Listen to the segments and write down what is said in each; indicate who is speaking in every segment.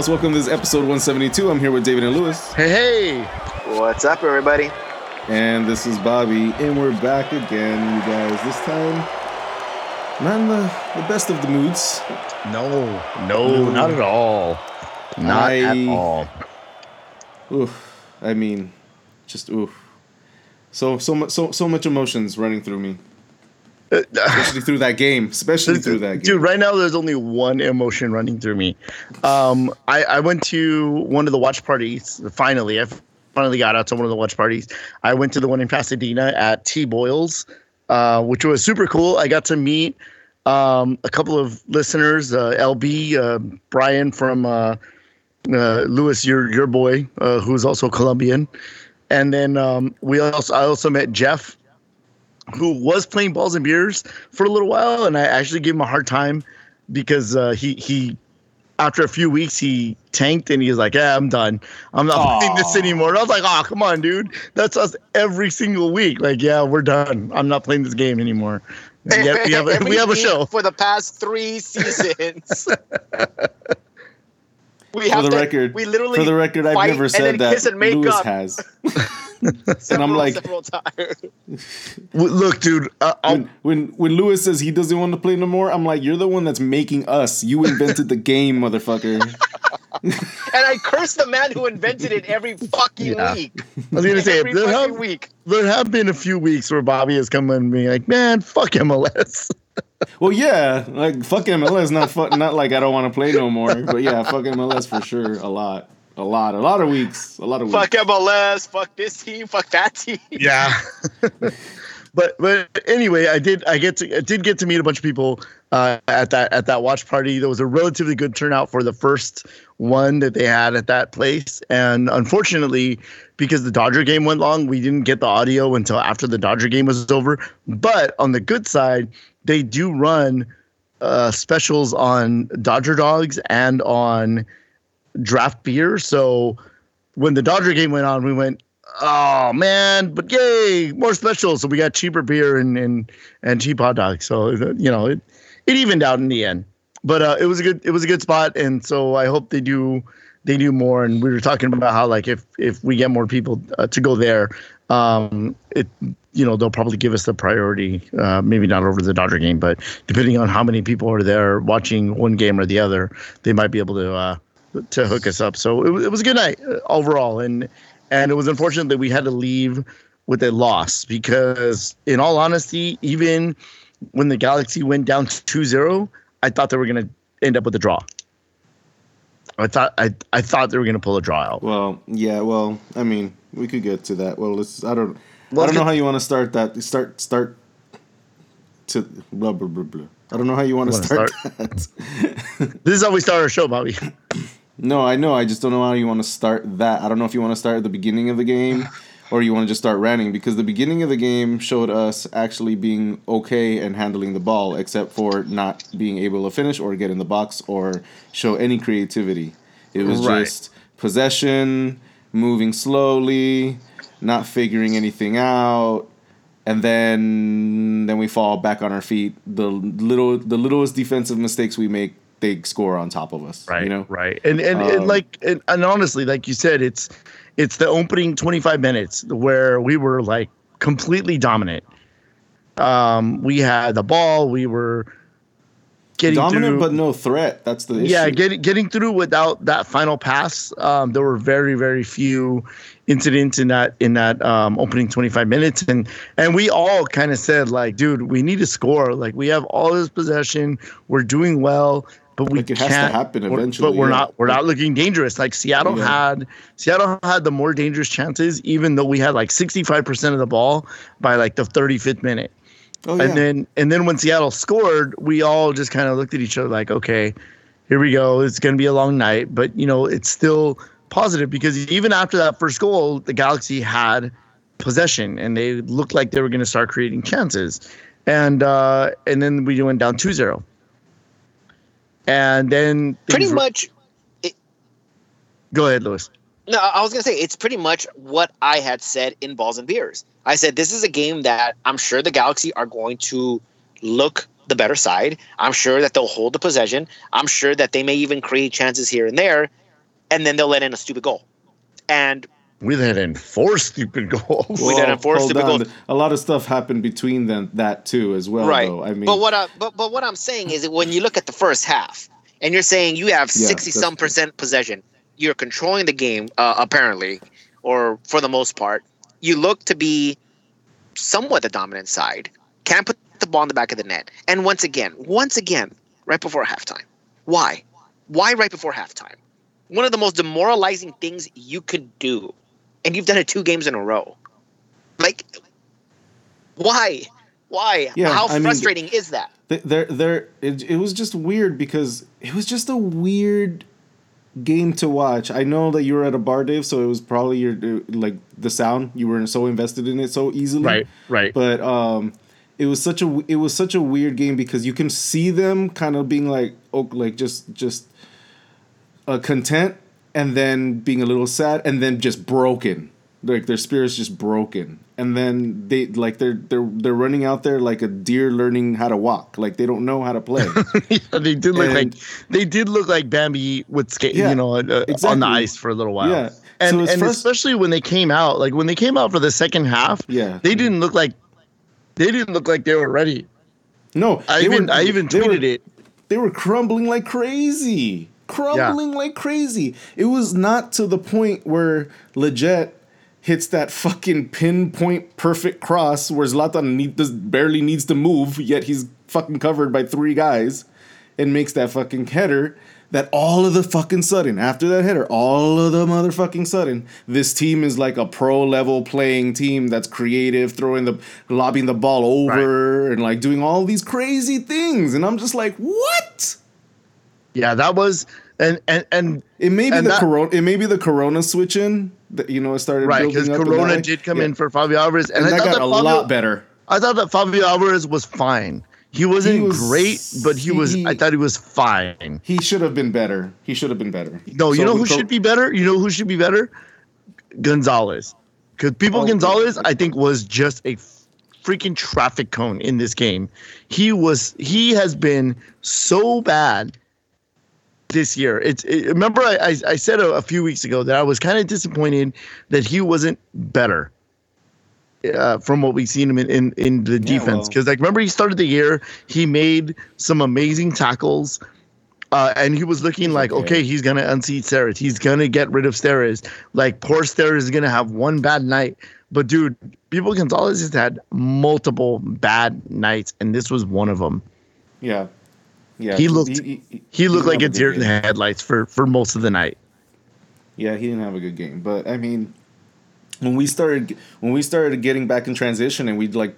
Speaker 1: LA is our house. Welcome to this episode 172. I'm here with David and Lewis.
Speaker 2: Hey, hey.
Speaker 3: What's up, everybody?
Speaker 1: And this is Bobby. And we're back again, you guys. This time, not in the, the best of the moods.
Speaker 2: No, no, not at all. Not
Speaker 1: I-
Speaker 2: at all.
Speaker 1: Oof. I mean, just oof. So so much so so much emotions running through me, especially through that game. Especially through that game.
Speaker 2: Dude, right now there's only one emotion running through me. Um, I, I went to one of the watch parties. Finally, I finally got out to one of the watch parties. I went to the one in Pasadena at T Boyle's, uh, which was super cool. I got to meet um, a couple of listeners, uh, LB, uh, Brian from uh, uh, Lewis, your your boy, uh, who's also Colombian, and then um, we also I also met Jeff, who was playing balls and beers for a little while, and I actually gave him a hard time because uh, he he after a few weeks he tanked and he was like, "Yeah, I'm done. I'm not playing this anymore." And I was like, "Oh, come on, dude. That's us every single week. Like, yeah, we're done. I'm not playing this game anymore." We have, a- we have a show.
Speaker 3: for the past three seasons. we
Speaker 1: for the
Speaker 3: to,
Speaker 1: record,
Speaker 3: we literally
Speaker 1: for the record, I've
Speaker 3: fight
Speaker 1: never
Speaker 3: and
Speaker 1: said
Speaker 3: then kiss
Speaker 1: that
Speaker 3: and make
Speaker 1: Lewis
Speaker 3: up.
Speaker 1: has.
Speaker 3: several,
Speaker 1: I'm like-
Speaker 3: several times.
Speaker 2: Look, dude. Uh,
Speaker 1: When, when when Lewis says he doesn't want to play no more, I'm like, you're the one that's making us. You invented the game, motherfucker.
Speaker 3: And I curse the man who invented it every fucking
Speaker 2: Yeah.
Speaker 3: week.
Speaker 2: I was gonna say
Speaker 3: every
Speaker 2: there have,
Speaker 3: week.
Speaker 2: there have been a few weeks where Bobby has come and be like, "Man, fuck MLS."
Speaker 1: Well, yeah, like fuck MLS, not fuck, not like I don't want to play no more, but yeah, fuck MLS for sure. A lot, a lot, a lot of weeks, a lot of weeks.
Speaker 3: Fuck MLS. Fuck this team. Fuck that team.
Speaker 2: Yeah. but but anyway, I did I get to I did get to meet a bunch of people uh, at that at that watch party. There was a relatively good turnout for the first one that they had at that place, and unfortunately, because the Dodger game went long, we didn't get the audio until after the Dodger game was over. But on the good side, they do run uh, specials on Dodger dogs and on draft beer. So when the Dodger game went on, we went, oh man, but yay, more specials. So we got cheaper beer and and and cheap hot dogs. So you know, it it evened out in the end. But uh, it was a good it was a good spot, and so I hope they do they do more. And we were talking about how like if if we get more people uh, to go there, um, it you know they'll probably give us the priority. Uh, maybe not over the Dodger game, but depending on how many people are there watching one game or the other, they might be able to. Uh, to hook us up. So it, was- it was a good night uh, overall, and and it was unfortunate that we had to leave with a loss because, in all honesty, even when the Galaxy went down 2-0, I thought they were going to end up with a draw. I thought I I thought they were going to pull a draw out.
Speaker 1: Well, yeah, well, I mean, we could get to that. Well, let's. I don't.
Speaker 2: Well,
Speaker 1: I don't know how you want to start that. Start start. To blah blah blah blah. I don't know how you want to start,
Speaker 2: start?
Speaker 1: that.
Speaker 2: This is how we start our show, Bobby.
Speaker 1: No, I know. I just don't know how you want to start that. I don't know if you want to start at the beginning of the game or you want to just start ranting because the beginning of the game showed us actually being okay and handling the ball, except for not being able to finish or get in the box or show any creativity. It was
Speaker 2: Right.
Speaker 1: just possession, moving slowly, not figuring anything out. And then then we fall back on our feet. The little the littlest defensive mistakes we make, they score on top of us. right You know?
Speaker 2: right. And and, and
Speaker 1: Um,
Speaker 2: like and, and honestly, like you said, it's it's the opening 25 minutes where we were like completely dominant. Um, we had the ball. We were getting
Speaker 1: dominant
Speaker 2: through,
Speaker 1: but no threat. That's the issue.
Speaker 2: yeah, getting getting through without that final pass. Um, there were very very few incidents in that in that um, opening 25 minutes, and and we all kind of said like, dude, we need to score. Like we have all this possession, we're doing well, but we
Speaker 1: Like, it has to happen
Speaker 2: we're-
Speaker 1: eventually,
Speaker 2: But we're
Speaker 1: yeah.
Speaker 2: not we're not looking dangerous. Like Seattle
Speaker 1: Yeah.
Speaker 2: had Seattle had the more dangerous chances, even though we had like 65 percent of the ball by like the 35th minute.
Speaker 1: oh, yeah.
Speaker 2: And then and then when Seattle scored, we all just kind of looked at each other like, okay, here we go. It's going to be a long night, but you know, it's still positive because even after that first goal, the Galaxy had possession and they looked like they were going to start creating chances. And uh and then we went down 2-0. And then
Speaker 3: Pretty
Speaker 2: were-
Speaker 3: much.
Speaker 2: Go ahead, Lewis.
Speaker 3: No, I was gonna say it's pretty much what I had said in Balls and Beers. I said this is a game that I'm sure the Galaxy are going to look the better side. I'm sure that they'll hold the possession. I'm sure that they may even create chances here and there, and then they'll let in a stupid goal. And
Speaker 2: We let in four stupid goals.
Speaker 3: We did enforce
Speaker 1: hold
Speaker 3: the
Speaker 1: on.
Speaker 3: goal.
Speaker 1: A lot of stuff happened between them that too as well.
Speaker 3: right.
Speaker 1: Though. I mean,
Speaker 3: but what I but but what I'm saying is that when you look at the first half and you're saying you have
Speaker 1: Yeah,
Speaker 3: sixty some percent possession, you're controlling the game uh, apparently, or for the most part, you look to be somewhat the dominant side. Can't put the ball in the back of the net, and once again, once again, right before halftime. Why? Why right before halftime? One of the most demoralizing things you could do, and you've done it two games in a row. Like, why? Why?
Speaker 1: Yeah,
Speaker 3: How
Speaker 1: I mean,
Speaker 3: frustrating is that?
Speaker 1: There there it, it was just weird because it was just a weird game to watch. I know that you were at a bar, Dave, so it was probably your uh, like the sound. You were so invested in it so easily,
Speaker 2: Right, right.
Speaker 1: But um, it was such a it was such a weird game because you can see them kind of being like oh like just just uh, content and then being a little sad and then just broken like their spirit's just broken and then they like they're they're they're running out there like a deer learning how to walk like they don't know how to play
Speaker 2: yeah, they did look
Speaker 1: And-
Speaker 2: like they did look like Bambi with skate,
Speaker 1: Yeah,
Speaker 2: you know, uh, on the ice for a little while.
Speaker 1: Yeah.
Speaker 2: and
Speaker 1: So
Speaker 2: and
Speaker 1: frust-
Speaker 2: especially when they came out, like when they came out for the second half,
Speaker 1: Yeah.
Speaker 2: they didn't look like they didn't look like they were ready.
Speaker 1: no
Speaker 2: I even
Speaker 1: were-
Speaker 2: I even
Speaker 1: they were-
Speaker 2: tweeted it.
Speaker 1: they were crumbling like crazy crumbling like crazy. It was not to the point where legit hits that fucking pinpoint perfect cross where Zlatan need, does, barely needs to move yet he's fucking covered by three guys and makes that fucking header that all of the fucking sudden after that header all of the motherfucking sudden this team is like a pro level playing team that's creative throwing the lobbing the ball over and like doing all these crazy things. And i'm just like what
Speaker 2: Yeah, that was and and and
Speaker 1: it may be the
Speaker 2: that-
Speaker 1: corona it may be the corona switch in that you know it started
Speaker 2: right because Corona did come
Speaker 1: yeah.
Speaker 2: in for Favio Alvarez, and,
Speaker 1: and
Speaker 2: I
Speaker 1: that
Speaker 2: thought
Speaker 1: got
Speaker 2: that
Speaker 1: a
Speaker 2: Favio,
Speaker 1: lot better
Speaker 2: I thought that Favio Alvarez was fine. He wasn't
Speaker 1: He was-
Speaker 2: great, but he was. I thought he was fine.
Speaker 1: he should have been better he should have been better
Speaker 2: No, you
Speaker 1: So
Speaker 2: know who should be better? You know who should be better? Gonzalez. Because People
Speaker 1: Oh,
Speaker 2: Gonzalez, I think, was just a freaking traffic cone in this game. He was. He has been so bad this year. It's. It, remember, I, I I said a, a few weeks ago that I was kind of disappointed that he wasn't better. Uh, from what we've seen him in, in, in the defense,
Speaker 1: well-
Speaker 2: because like remember he started the year, he made some amazing tackles, uh, and he was looking like,
Speaker 1: okay.
Speaker 2: okay, he's gonna unseat Steres. He's gonna get rid of Steres. Like poor Steres is gonna have one bad night. But dude, People Gonzalez has had multiple bad nights, and this was one of them.
Speaker 1: yeah yeah
Speaker 2: He looked- He looked
Speaker 1: didn't
Speaker 2: like a deer in the headlights for for most of the night.
Speaker 1: Yeah, he didn't have a good game, but I mean, when we started when we started getting back in transition and we like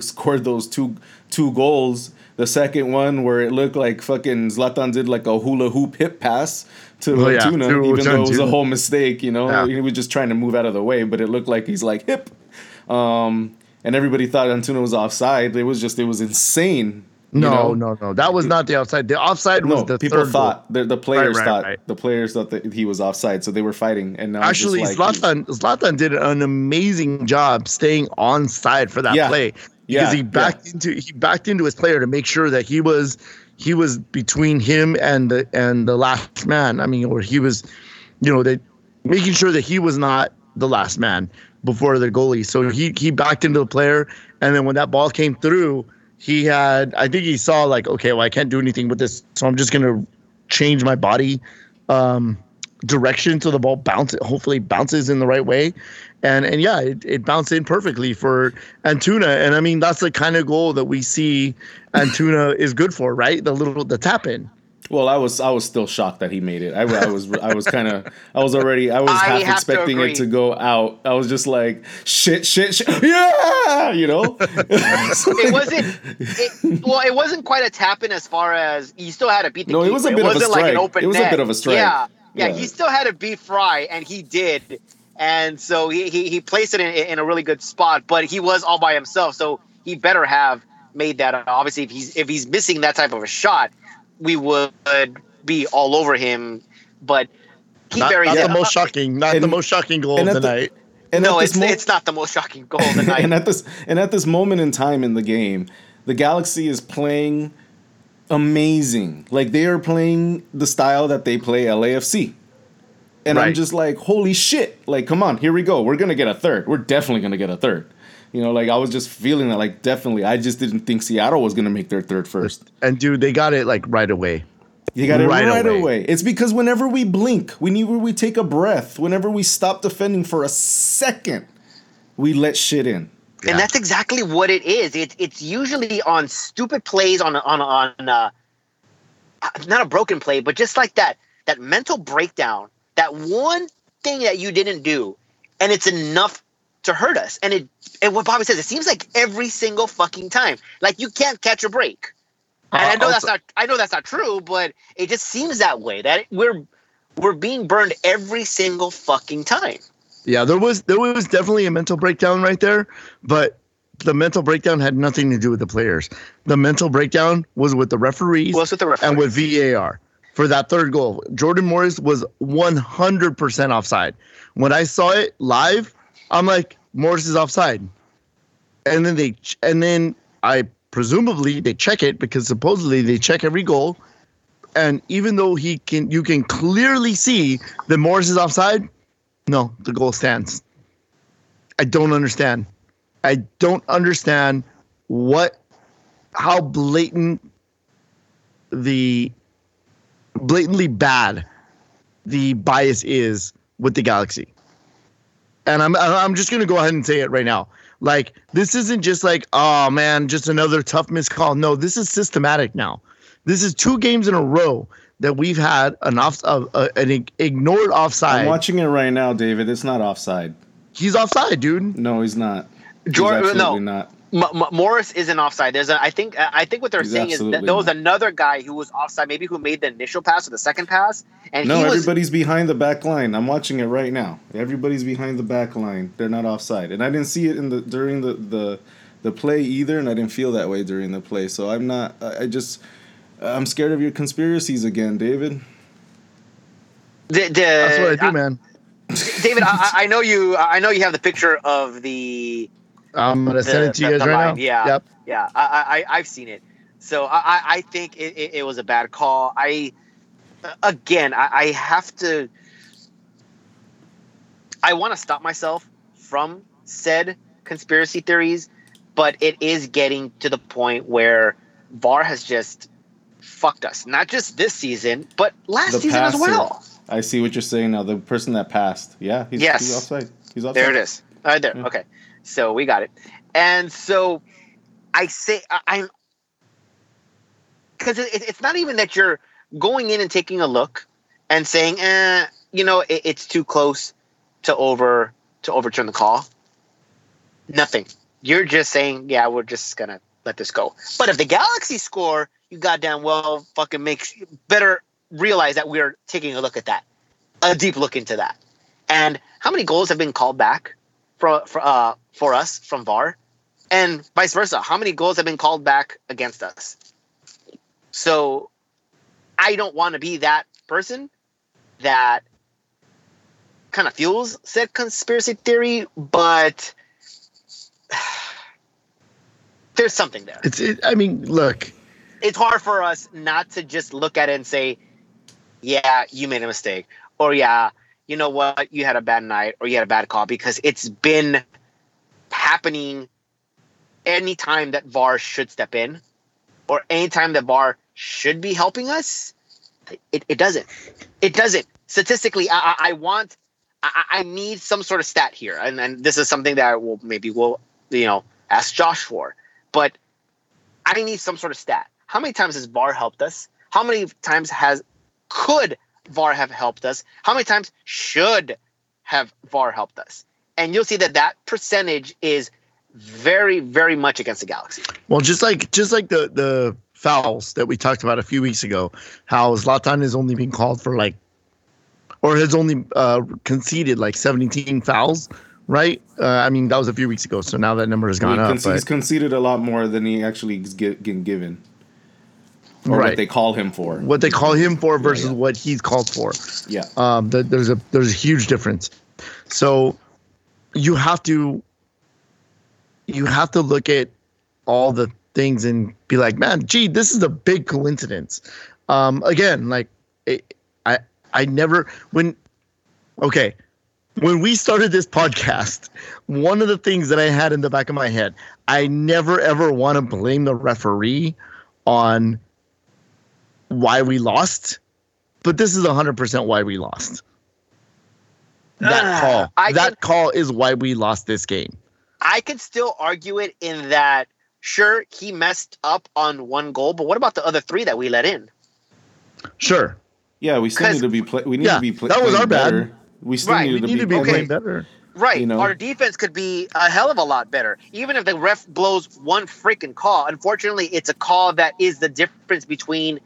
Speaker 1: scored those two two goals, the second one where it looked like fucking Zlatan did like a hula hoop hip pass to
Speaker 2: Oh, yeah,
Speaker 1: Antuna,
Speaker 2: to
Speaker 1: even though it was a whole mistake. You know,
Speaker 2: Yeah.
Speaker 1: he was just trying to move out of the way, but it looked like he's like hip. Um, and everybody thought Antuna was offside. It was just it was insane. You
Speaker 2: No,
Speaker 1: know?
Speaker 2: no, no. That was not the outside. The offside was
Speaker 1: No,
Speaker 2: the
Speaker 1: people
Speaker 2: third
Speaker 1: thought the, the players
Speaker 2: right,
Speaker 1: thought
Speaker 2: right.
Speaker 1: the players thought that he was offside, so they were fighting. And now
Speaker 2: goal.
Speaker 1: just
Speaker 2: Actually,
Speaker 1: like he's-
Speaker 2: Zlatan Zlatan did an amazing job staying on side for that
Speaker 1: Yeah.
Speaker 2: play
Speaker 1: Yeah,
Speaker 2: because he
Speaker 1: yeah.
Speaker 2: backed into he backed into his player to make sure that he was he was between him and the and the last man. I mean, or he was, you know, that making sure that he was not the last man before the goalie. So he he backed into the player, and then when that ball came through, he had I think he saw like, okay, well I can't do anything with this, so I'm just gonna change my body um, direction so the ball bounces. Hopefully bounces in the right way, and and yeah, it, it bounced in perfectly for Antuna. And I mean that's the kind of goal that we see Antuna is good for, right? The little the tap in.
Speaker 1: Well, I was I was still shocked that he made it. I, I was I was kind of I was already I was
Speaker 3: I
Speaker 1: half
Speaker 3: have to
Speaker 1: expecting it to go out. I was just like shit, shit, shit. Yeah, you know.
Speaker 3: it wasn't. It, well, it wasn't quite a tap in as far as he still had to beat the.
Speaker 1: No, it was a
Speaker 3: keeper.
Speaker 1: bit of a
Speaker 3: wasn't like an
Speaker 1: strike.
Speaker 3: open
Speaker 1: It was a bit of a strike.
Speaker 3: Yeah, yeah,
Speaker 1: Yeah.
Speaker 3: he still had to beat Frei, and he did. And so he he, he placed it in, in a really good spot, but he was all by himself, so he better have made that. Obviously, if he's if he's missing that type of a shot, we would be all over him. But he
Speaker 2: Not,
Speaker 3: very
Speaker 2: not the most shocking, not
Speaker 1: And-
Speaker 2: the most shocking goal of the
Speaker 1: the-
Speaker 2: night.
Speaker 1: And
Speaker 3: no, it's
Speaker 1: mo-
Speaker 3: it's not the most shocking goal of the night.
Speaker 1: and at this and at this moment in time in the game, the Galaxy is playing amazing. Like they are playing the style that they play LAFC. And I'm just like, holy shit. Like, come on, here we go. We're gonna get a third. We're definitely gonna get a third. You know, like I was just feeling that, like, definitely. I just didn't think Seattle was gonna make their third first.
Speaker 2: And dude, they got it like right away.
Speaker 1: You got it
Speaker 2: Right
Speaker 1: right,
Speaker 2: away.
Speaker 1: away. It's because whenever we blink, whenever we take a breath, whenever we stop defending for a second, we let shit in.
Speaker 2: Yeah.
Speaker 3: And that's exactly what it is. It's it's usually on stupid plays on on on uh, not a broken play, but just like that that mental breakdown, that one thing that you didn't do, and it's enough to hurt us. And it and what Bobby says, it seems like every single fucking time, like you can't catch a break. And I
Speaker 2: Uh,
Speaker 3: know that's not I know that's not true, but it just seems that way. That we're we're being burned every single fucking time.
Speaker 2: Yeah, there was there was definitely a mental breakdown right there, but the mental breakdown had nothing to do with the players. The mental breakdown was with the referees
Speaker 3: What's with the referee?
Speaker 2: and with VAR for that third goal. Jordan Morris was 100% offside. When I saw it live, I'm like, Morris is offside. And then they and then I presumably they check it because supposedly they check every goal. And even though he can you can clearly see that Morris is offside, no, the goal stands. I don't understand. I don't understand what how blatant the blatantly bad the bias is with the Galaxy. And I'm I'm just gonna go ahead and say it right now. Like this isn't just like oh man, just another tough missed call. No, this is systematic now. This is two games in a row that we've had an off uh, uh, an ignored offside.
Speaker 1: I'm watching it right now, David. It's not offside.
Speaker 2: He's offside, dude.
Speaker 1: No, he's not. He's
Speaker 3: Jordan- no.
Speaker 1: absolutely not.
Speaker 3: M- M- Morris isn't offside. There's a. I think. I think what they're
Speaker 1: He's
Speaker 3: saying is that
Speaker 1: absolutely
Speaker 3: there was
Speaker 1: not.
Speaker 3: another guy who was offside, maybe who made the initial pass or the second pass, and
Speaker 1: No,
Speaker 3: he was.
Speaker 1: everybody's behind the back line. I'm watching it right now. Everybody's behind the back line. They're not offside, and I didn't see it in the during the the, the play either, and I didn't feel that way during the play. So I'm not. I I just. I'm scared of your conspiracies again, David.
Speaker 3: The, the,
Speaker 2: That's what I do,
Speaker 3: I-
Speaker 2: man.
Speaker 3: David, I, I- I know you. I know you have the picture of the.
Speaker 2: I'm gonna send
Speaker 3: the-
Speaker 2: it to you guys right
Speaker 3: line,
Speaker 2: now.
Speaker 3: yeah.
Speaker 2: Yep.
Speaker 3: Yeah, I, I I've seen it. So I I- I think it, it, it was a bad call. I again I, I have to. I want to stop myself from said conspiracy theories, but it is getting to the point where VAR has just fucked us. Not just this season, but last
Speaker 1: The
Speaker 3: season as
Speaker 1: passer.
Speaker 3: well.
Speaker 1: I see what you're saying now. The person that passed, yeah, he's,
Speaker 3: Yes.
Speaker 1: he's offside. He's offside.
Speaker 3: There it is. Right there.
Speaker 1: Yeah.
Speaker 3: Okay. So we got it. And so I say I'm because it, it's not even that you're going in and taking a look and saying, eh, you know, it, it's too close to over to overturn the call. Nothing. You're just saying, yeah, we're just gonna let this go. But if the Galaxy score, you goddamn well fucking make better realize that we're taking a look at that, a deep look into that. And how many goals have been called back for for uh, for us from VAR, and vice versa? How many goals have been called back against us? So, I don't want to be that person that kind of fuels said conspiracy theory, but there's something there.
Speaker 2: It's. It, I mean, look.
Speaker 3: It's hard for us not to just look at it and say, "Yeah, you made a mistake," or "Yeah, you know what, you had a bad night or you had a bad call," because it's been happening anytime that VAR should step in, or anytime that VAR should be helping us. It, it doesn't. It doesn't. Statistically, I, I, want. I, I need some sort of stat here, and, and this is something that I will maybe will you know ask Josh for, but I need some sort of stat. How many times has VAR helped us? How many times has could VAR have helped us? How many times should have VAR helped us? And you'll see that that percentage is very, very much against the Galaxy.
Speaker 2: Well, just like just like the the fouls that we talked about a few weeks ago, how Zlatan has only been called for like, or has only uh, conceded like 17 fouls, right? Uh, I mean, that was a few weeks ago, so now that number has gone
Speaker 1: He
Speaker 2: up.
Speaker 1: conce- he's conceded a lot more than he actually is get, getting given, or
Speaker 2: Right.
Speaker 1: what they call him for.
Speaker 2: what they call him for versus
Speaker 1: yeah.
Speaker 2: what he's called for.
Speaker 1: Yeah,
Speaker 2: um, th- there's a there's a huge difference. So you have to you have to look at all the things and be like, man, gee, this is a big coincidence. Um, again, like it, I I never when okay when we started this podcast, one of the things that I had in the back of my head, I never ever want to blame the referee on why we lost, but this is 100% why we lost. That
Speaker 3: Ah,
Speaker 2: call,
Speaker 3: I
Speaker 2: that call is why we lost this game.
Speaker 3: I could still argue it in that sure he messed up on one goal, but what about the other three that we let in?
Speaker 2: Sure,
Speaker 1: Yeah, we still need to be play. We need
Speaker 2: Yeah,
Speaker 1: to be play-
Speaker 2: that was
Speaker 1: playing
Speaker 2: our bad.
Speaker 1: We still
Speaker 3: Right,
Speaker 1: need
Speaker 2: we
Speaker 1: to
Speaker 2: need to be
Speaker 1: playing-
Speaker 2: playing better.
Speaker 3: Right.
Speaker 1: You know?
Speaker 3: Our defense could be a hell of a lot better. Even if the ref blows one freaking call. Unfortunately, it's a call that is the difference between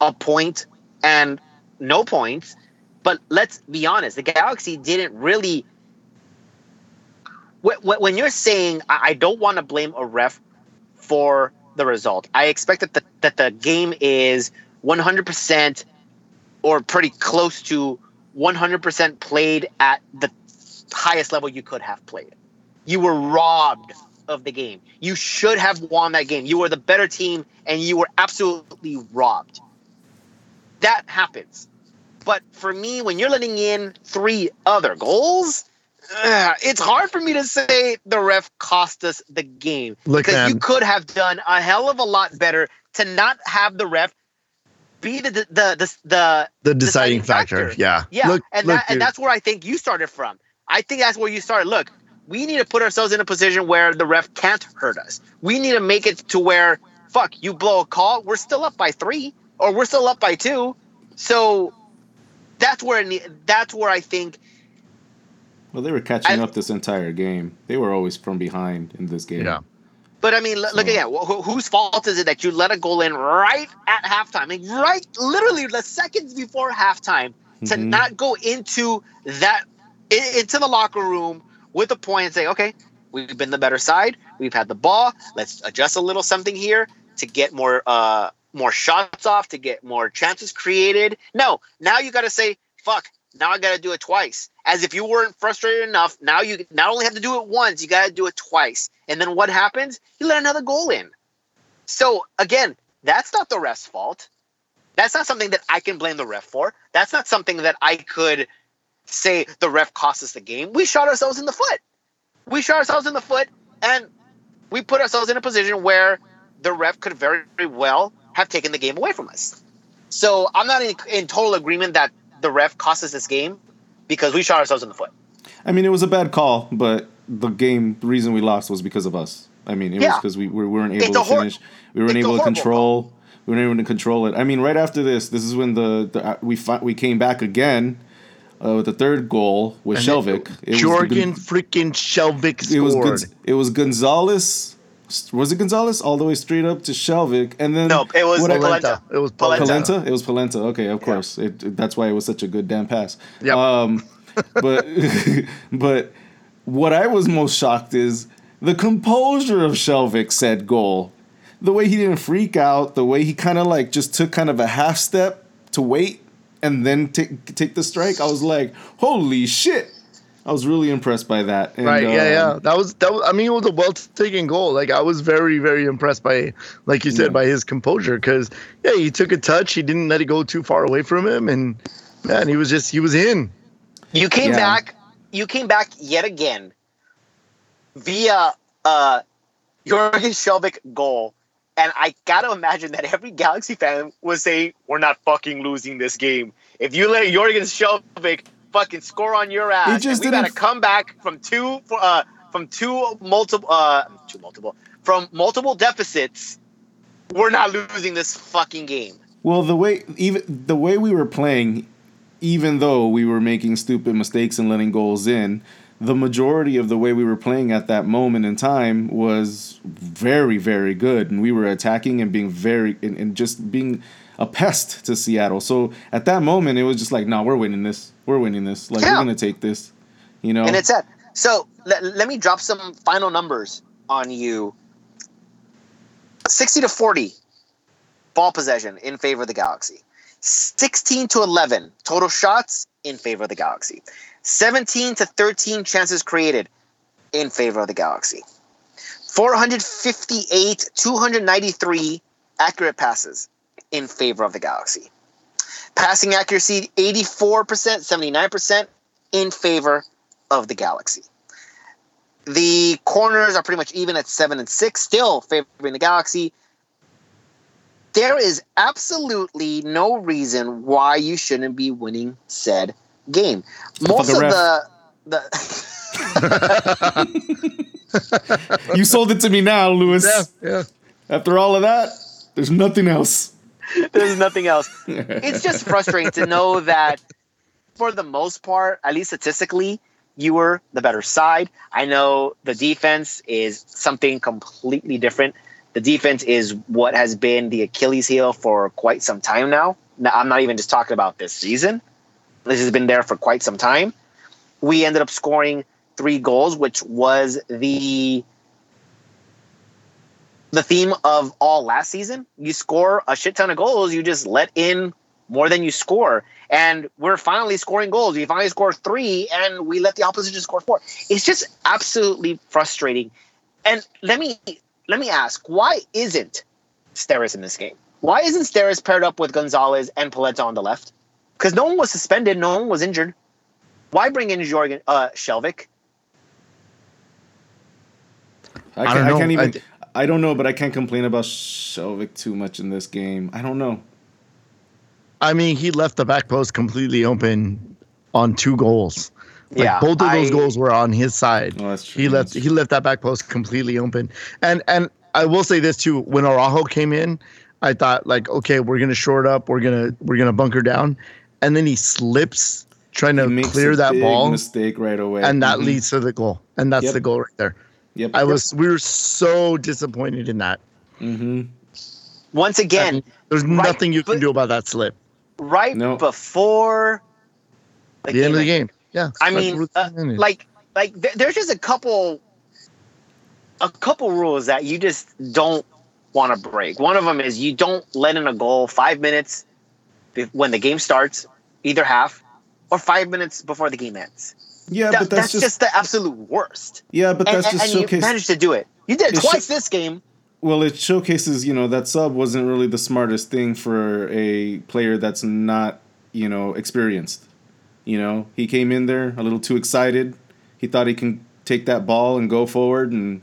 Speaker 3: a point and no points. But let's be honest, the Galaxy didn't really. Wh- wh- When you're saying, I I don't want to blame a ref for the result, I expect that the, that the game is 100% or pretty close to 100% played at the highest level you could have played. You were robbed of the game. You should have won that game. You were the better team and you were absolutely robbed. That happens. But for me, when you're letting in three other goals, it's hard for me to say the ref cost us the game.
Speaker 2: Look,
Speaker 3: Because you could have done a hell of a lot better to not have the ref be the the the the, the
Speaker 2: the deciding
Speaker 3: deciding
Speaker 2: factor.
Speaker 3: factor.
Speaker 2: Yeah,
Speaker 3: yeah,
Speaker 2: Look,
Speaker 3: and
Speaker 2: look,
Speaker 3: that, and that's where I think you started from. I think that's where you started. Look, we need to put ourselves in a position where the ref can't hurt us. We need to make it to where, fuck, you blow a call, we're still up by three, or we're still up by two. So that's where it, that's where I think.
Speaker 1: Well, they were catching
Speaker 3: I-
Speaker 1: up this entire game. They were always from behind in this game.
Speaker 2: Yeah.
Speaker 3: But I mean, look
Speaker 1: So-
Speaker 3: again. Wh- whose fault is it that you let a goal in right at halftime, like right, literally the seconds before halftime, to
Speaker 1: Mhm.
Speaker 3: not go into that i- into the locker room with a point and say, okay, we've been the better side. We've had the ball. Let's adjust a little something here to get more uh more shots off, to get more chances created. No, now you got to say, fuck. Now I got to do it twice. As if you weren't frustrated enough. Now you not only have to do it once, you got to do it twice. And then what happens? You let another goal in. So again, that's not the ref's fault. That's not something that I can blame the ref for. That's not something that I could say the ref cost us the game. We shot ourselves in the foot. We shot ourselves in the foot, and we put ourselves in a position where the ref could very, very well have taken the game away from us. So I'm not in, in total agreement that the ref cost us this game because we shot ourselves in the foot.
Speaker 1: I mean, it was a bad call, but the game, the reason we lost was because of us. I mean, it was because we, we weren't able
Speaker 3: a
Speaker 1: to
Speaker 3: hor-
Speaker 1: finish. We weren't able to
Speaker 3: horrible
Speaker 1: control. We weren't able to control it. I mean, right after this, this is when the, the uh, we fi- we came back again uh, with the third goal with
Speaker 2: And
Speaker 1: Skjelvik. It was
Speaker 2: Jorgen
Speaker 1: Gon-
Speaker 2: freaking Skjelvik
Speaker 1: it was
Speaker 2: scored.
Speaker 1: Gonz- it was Gonzalez. Was it Gonzalez all the way straight up to Skjelvik, and then
Speaker 3: No, it was
Speaker 1: what I-
Speaker 3: Polenta.
Speaker 2: It was
Speaker 3: Polenta.
Speaker 2: Polenta.
Speaker 1: Polenta. It was Polenta. Okay, of course. It, it- that's why it was such a good damn pass.
Speaker 2: Yep.
Speaker 1: Um, but but what I was most shocked is the composure of Skjelvik said goal. The way he didn't freak out, the way he kind of like just took kind of a half step to wait and then take take the strike. I was like, holy shit! I was really impressed by that. And,
Speaker 2: right, yeah,
Speaker 1: um,
Speaker 2: yeah. That was that. Was, I mean, it was a well taken goal. Like I was very, very impressed by, like you said,
Speaker 1: Yeah.
Speaker 2: by his composure. Because yeah, he took a touch. He didn't let it go too far away from him, and man, he was just he was in.
Speaker 3: You came
Speaker 1: Yeah.
Speaker 3: back. You came back yet again via uh, Jorgen Skjelvik goal, and I gotta imagine that every Galaxy fan was saying, "We're not fucking losing this game. If you let Jorgen Skjelvik fucking score on your ass,
Speaker 1: just
Speaker 3: and we gotta
Speaker 1: didn't-
Speaker 3: come back from two uh, from two multiple uh, two multiple from multiple deficits. We're not losing this fucking game."
Speaker 1: Well, the way even the way we were playing, even though we were making stupid mistakes and letting goals in, the majority of the way we were playing at that moment in time was very, very good, and we were attacking and being very and, and just being a pest to Seattle. So at that moment, it was just like, no, we're winning this. We're winning this. Like
Speaker 3: Yeah.
Speaker 1: we're gonna take this. You know.
Speaker 3: And it's at so let, let me drop some final numbers on you. 60 to 40 ball possession in favor of the Galaxy. 16 to 11 total shots in favor of the Galaxy. 17 to 13 chances created in favor of the Galaxy. 458, 293 accurate passes in favor of the Galaxy. Passing accuracy 84%, 79% in favor of the Galaxy. The corners are pretty much even at 7 and 6, still favoring the Galaxy. There is absolutely no reason why you shouldn't be winning said game. Most
Speaker 1: the
Speaker 3: of the the
Speaker 1: You sold it to me now, Lewis.
Speaker 2: Yeah, yeah.
Speaker 1: After all of that, there's nothing else.
Speaker 3: There's nothing else. It's just frustrating to know that for the most part, at least statistically, you were the better side. I know the defense is something completely different. The defense is what has been the Achilles heel for quite some time now. Now, I'm not even just talking about this season. This has been there for quite some time. We ended up scoring three goals, which was the the theme of all last season. You score a shit ton of goals, you just let in more than you score. And we're finally scoring goals. We finally scored three, and we let the opposition score four. It's just absolutely frustrating. And let me let me ask, why isn't Steres in this game? Why isn't Steres paired up with Gonzalez and Paletta on the left? Because no one was suspended, no one was injured. Why bring in Jorgen uh, Skjelvik?
Speaker 1: I,
Speaker 2: I
Speaker 1: can't,
Speaker 2: don't
Speaker 1: I,
Speaker 2: know.
Speaker 1: can't even.
Speaker 2: I-
Speaker 1: I, don't know, but I can't complain about Skjelvik too much in this game. I don't know.
Speaker 2: I mean, he left the back post completely open on two goals. Like
Speaker 3: yeah,
Speaker 2: both of those
Speaker 3: I-
Speaker 2: goals were on his side.
Speaker 1: Oh, that's true.
Speaker 2: He left
Speaker 1: That's
Speaker 2: he left that back post completely open. And and I will say this too, when Araujo came in, I thought like, okay, we're gonna short up, we're gonna we're gonna bunker down. And then he slips trying to
Speaker 1: makes
Speaker 2: clear
Speaker 1: a
Speaker 2: that
Speaker 1: big
Speaker 2: ball.
Speaker 1: mistake right away,
Speaker 2: And that
Speaker 1: Mhm.
Speaker 2: leads to the goal. And that's
Speaker 1: Yep.
Speaker 2: the goal right there.
Speaker 1: Yep.
Speaker 2: I was we were so disappointed in that.
Speaker 1: hmm
Speaker 3: once again,
Speaker 2: I mean, there's nothing you can
Speaker 3: but-
Speaker 2: do about that slip.
Speaker 3: right
Speaker 1: No.
Speaker 3: before
Speaker 2: The, end of the game. Yeah.
Speaker 3: I
Speaker 2: right
Speaker 3: mean, uh, like, like th- there's just a couple, a couple rules that you just don't want to break. One of them is you don't let in a goal five minutes be- when the game starts, either half, or five minutes before the game ends.
Speaker 1: Yeah,
Speaker 3: That-
Speaker 1: but
Speaker 3: that's,
Speaker 1: that's,
Speaker 3: just, the absolute worst.
Speaker 1: yeah, but that's
Speaker 3: and,
Speaker 1: just
Speaker 3: and you
Speaker 1: showcase.
Speaker 3: managed to do it. You did it twice
Speaker 1: sho-
Speaker 3: this game.
Speaker 1: Well, it showcases, you know, that sub wasn't really the smartest thing for a player that's not, you know, experienced. You know, he came in there a little too excited. He thought he can take that ball and go forward, and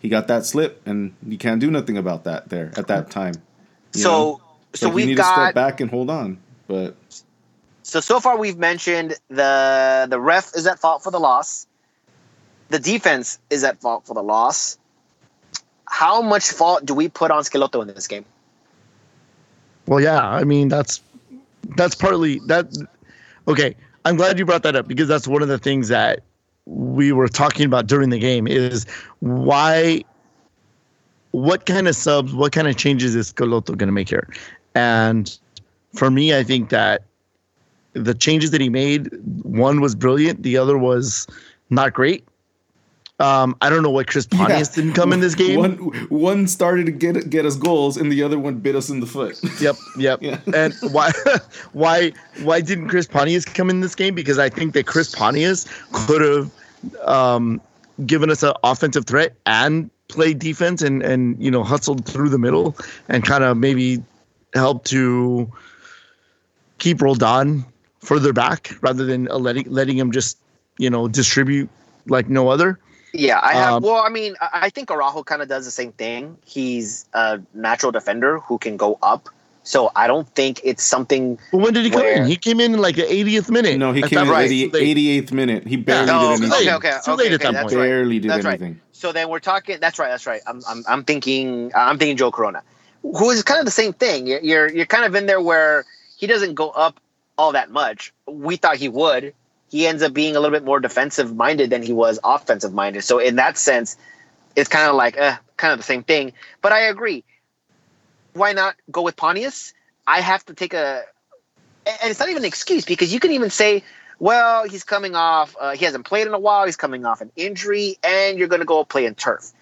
Speaker 1: he got that slip, and you can't do nothing about that there at that time. You
Speaker 3: So,
Speaker 1: know?
Speaker 3: so
Speaker 1: Like,
Speaker 3: we've
Speaker 1: need to step back and hold on. But
Speaker 3: So so far we've mentioned the the ref is at fault for the loss. The defense is at fault for the loss. How much fault do we put on Schelotto in this game?
Speaker 2: Well, yeah, I mean that's that's partly that. Okay, I'm glad you brought that up because that's one of the things that we were talking about during the game is why, what kind of subs, what kind of changes is Schelotto going to make here? And for me, I think that the changes that he made, one was brilliant, the other was not great. Um, I don't know why Chris Pontius didn't come in this game.
Speaker 1: One one started to get get us goals, and the other one bit us in the foot.
Speaker 2: Yep, yep.
Speaker 1: Yeah.
Speaker 2: And why, why, why didn't Chris Pontius come in this game? Because I think that Chris Pontius could have um, given us an offensive threat and played defense and and you know hustled through the middle and kind of maybe helped to keep Roldan further back rather than uh, letting letting him just you know distribute like no other.
Speaker 3: Yeah, I have.
Speaker 2: Um,
Speaker 3: well, I mean, I I think Araujo kind of does the same thing. He's a natural defender who can go up. So I don't think it's something.
Speaker 2: But when did he come in? He came in like the 80th minute.
Speaker 1: No, he came in
Speaker 2: point,
Speaker 3: right.
Speaker 1: at
Speaker 2: it's too late.
Speaker 1: 88th minute. He barely
Speaker 3: Oh,
Speaker 1: did
Speaker 2: too
Speaker 1: anything.
Speaker 2: late.
Speaker 3: okay, okay,
Speaker 2: It's too
Speaker 3: okay,
Speaker 2: late at that
Speaker 3: that's
Speaker 2: point.
Speaker 3: right.
Speaker 1: Barely did
Speaker 3: That's right.
Speaker 1: anything.
Speaker 3: So then we're talking. That's right. That's right. I'm I'm, I'm thinking. I'm thinking Joe Corona, who is kind of the same thing. You're, you're you're kind of in there where he doesn't go up all that much. We thought he would. He ends up being a little bit more defensive minded than he was offensive minded. So in that sense, it's kind of like eh, kind of the same thing. But I agree. Why not go with Pontius? I have to take a, and it's not even an excuse because you can even say, well, he's coming off, uh, he hasn't played in a while, he's coming off an injury, and you're going to go play in turf.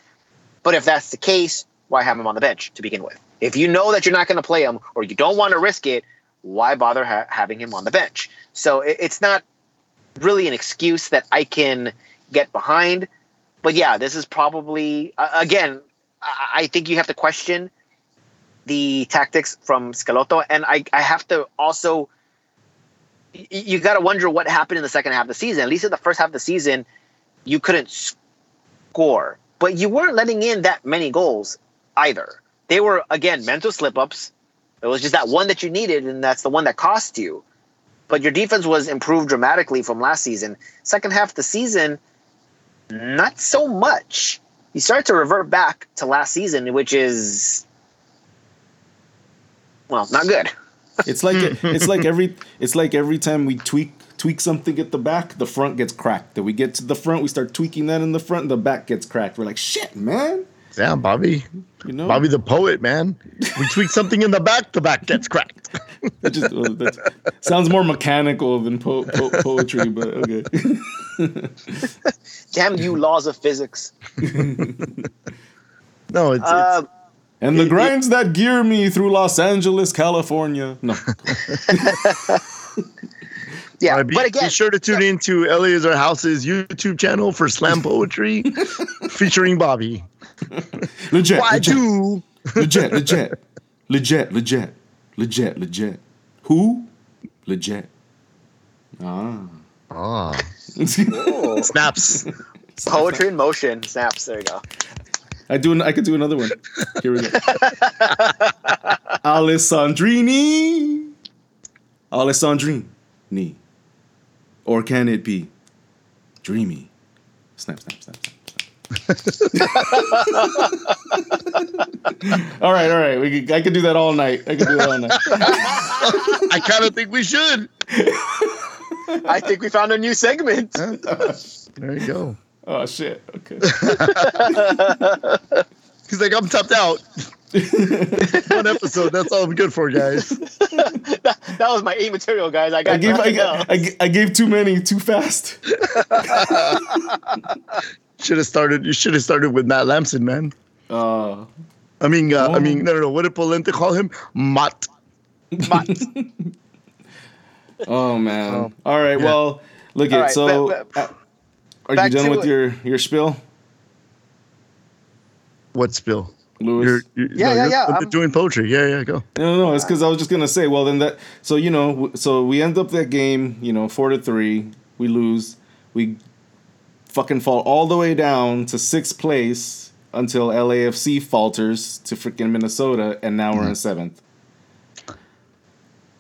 Speaker 3: But if that's the case, why have him on the bench to begin with? If you know that you're not going to play him or you don't want to risk it, why bother ha- having him on the bench? So it, it's not really an excuse that I can get behind. but yeah, this is probably uh, again. I, I think you have to question the tactics from Schelotto, and I I have to also. y- You got to wonder what happened in the second half of the season. At least in the first half of the season, you couldn't score, but you weren't letting in that many goals either. They were again mental slip ups. It was just that one that you needed, and that's the one that cost you. But your defense was improved dramatically from last season. Second half of the season, not so much. You start to revert back to last season, which is well, not good.
Speaker 1: It's like hmm. it's like every it's like every time we tweak tweak something at the back, the front gets cracked. Then we get to the front, we start tweaking that in the front, the back gets cracked. We're like, shit, man.
Speaker 2: Yeah, Bobby.
Speaker 1: You know,
Speaker 2: Bobby the poet, man. We tweak something in the back, the back gets cracked.
Speaker 1: That just that sounds more mechanical than po- po- poetry, but okay.
Speaker 3: Damn you, laws of physics.
Speaker 2: No, it's,
Speaker 3: Uh,
Speaker 1: And the grinds that gear me through Los Angeles, California. No,
Speaker 3: yeah,
Speaker 2: Uh, be,
Speaker 3: but again,
Speaker 2: be sure to tune in to LA Is Our House's YouTube channel for slam poetry featuring Bobby.
Speaker 1: Legit,
Speaker 2: Why
Speaker 1: legit,
Speaker 2: do?
Speaker 1: legit, legit, legit, legit, legit, legit. Who? Legit. Ah.
Speaker 2: Ah,
Speaker 3: Ooh,
Speaker 2: snaps.
Speaker 3: poetry in motion snaps. There you go.
Speaker 1: I do. an- I could do another one. Here we go. Alessandrini. Alessandrini. Or can it be dreamy? Snap, snap, snap, snap. Snap. all right, all right. We could, I could do that all night. I could do that all night.
Speaker 2: I kind of think we should.
Speaker 3: I think we found a new segment.
Speaker 2: There you go.
Speaker 1: Oh shit. Okay.
Speaker 2: He's like, I'm tapped out. One episode. That's all I'm good for, guys.
Speaker 3: that, that was my A material, guys. I got
Speaker 1: I gave I,
Speaker 3: nothing.
Speaker 1: I, I gave too many too fast.
Speaker 2: Should have started. You should have started with Matt Lampson, man.
Speaker 1: Uh,
Speaker 2: I mean, uh, I
Speaker 1: Oh.
Speaker 2: mean, no, no, no. What did Polenta call him? Mott.
Speaker 3: But-
Speaker 1: oh man.
Speaker 2: Oh.
Speaker 1: all right.
Speaker 2: Yeah.
Speaker 1: Well, look
Speaker 3: All
Speaker 1: at
Speaker 3: right,
Speaker 1: so.
Speaker 3: but- but-
Speaker 1: uh, are you done with
Speaker 3: it.
Speaker 1: your your spill?
Speaker 2: What spill?
Speaker 1: Louis?
Speaker 2: You're, you're,
Speaker 3: Yeah, yeah,
Speaker 2: you're
Speaker 3: yeah,
Speaker 2: you're
Speaker 3: I'm-
Speaker 2: doing poetry. Yeah, yeah, go.
Speaker 1: No, no, no. It's because I was just gonna say. Well, then that. So you know, so we end up that game. You know, four to three. We lose. We fucking fall all the way down to sixth place until LAFC falters to freaking Minnesota, and now
Speaker 2: Mm-hmm.
Speaker 1: we're in seventh.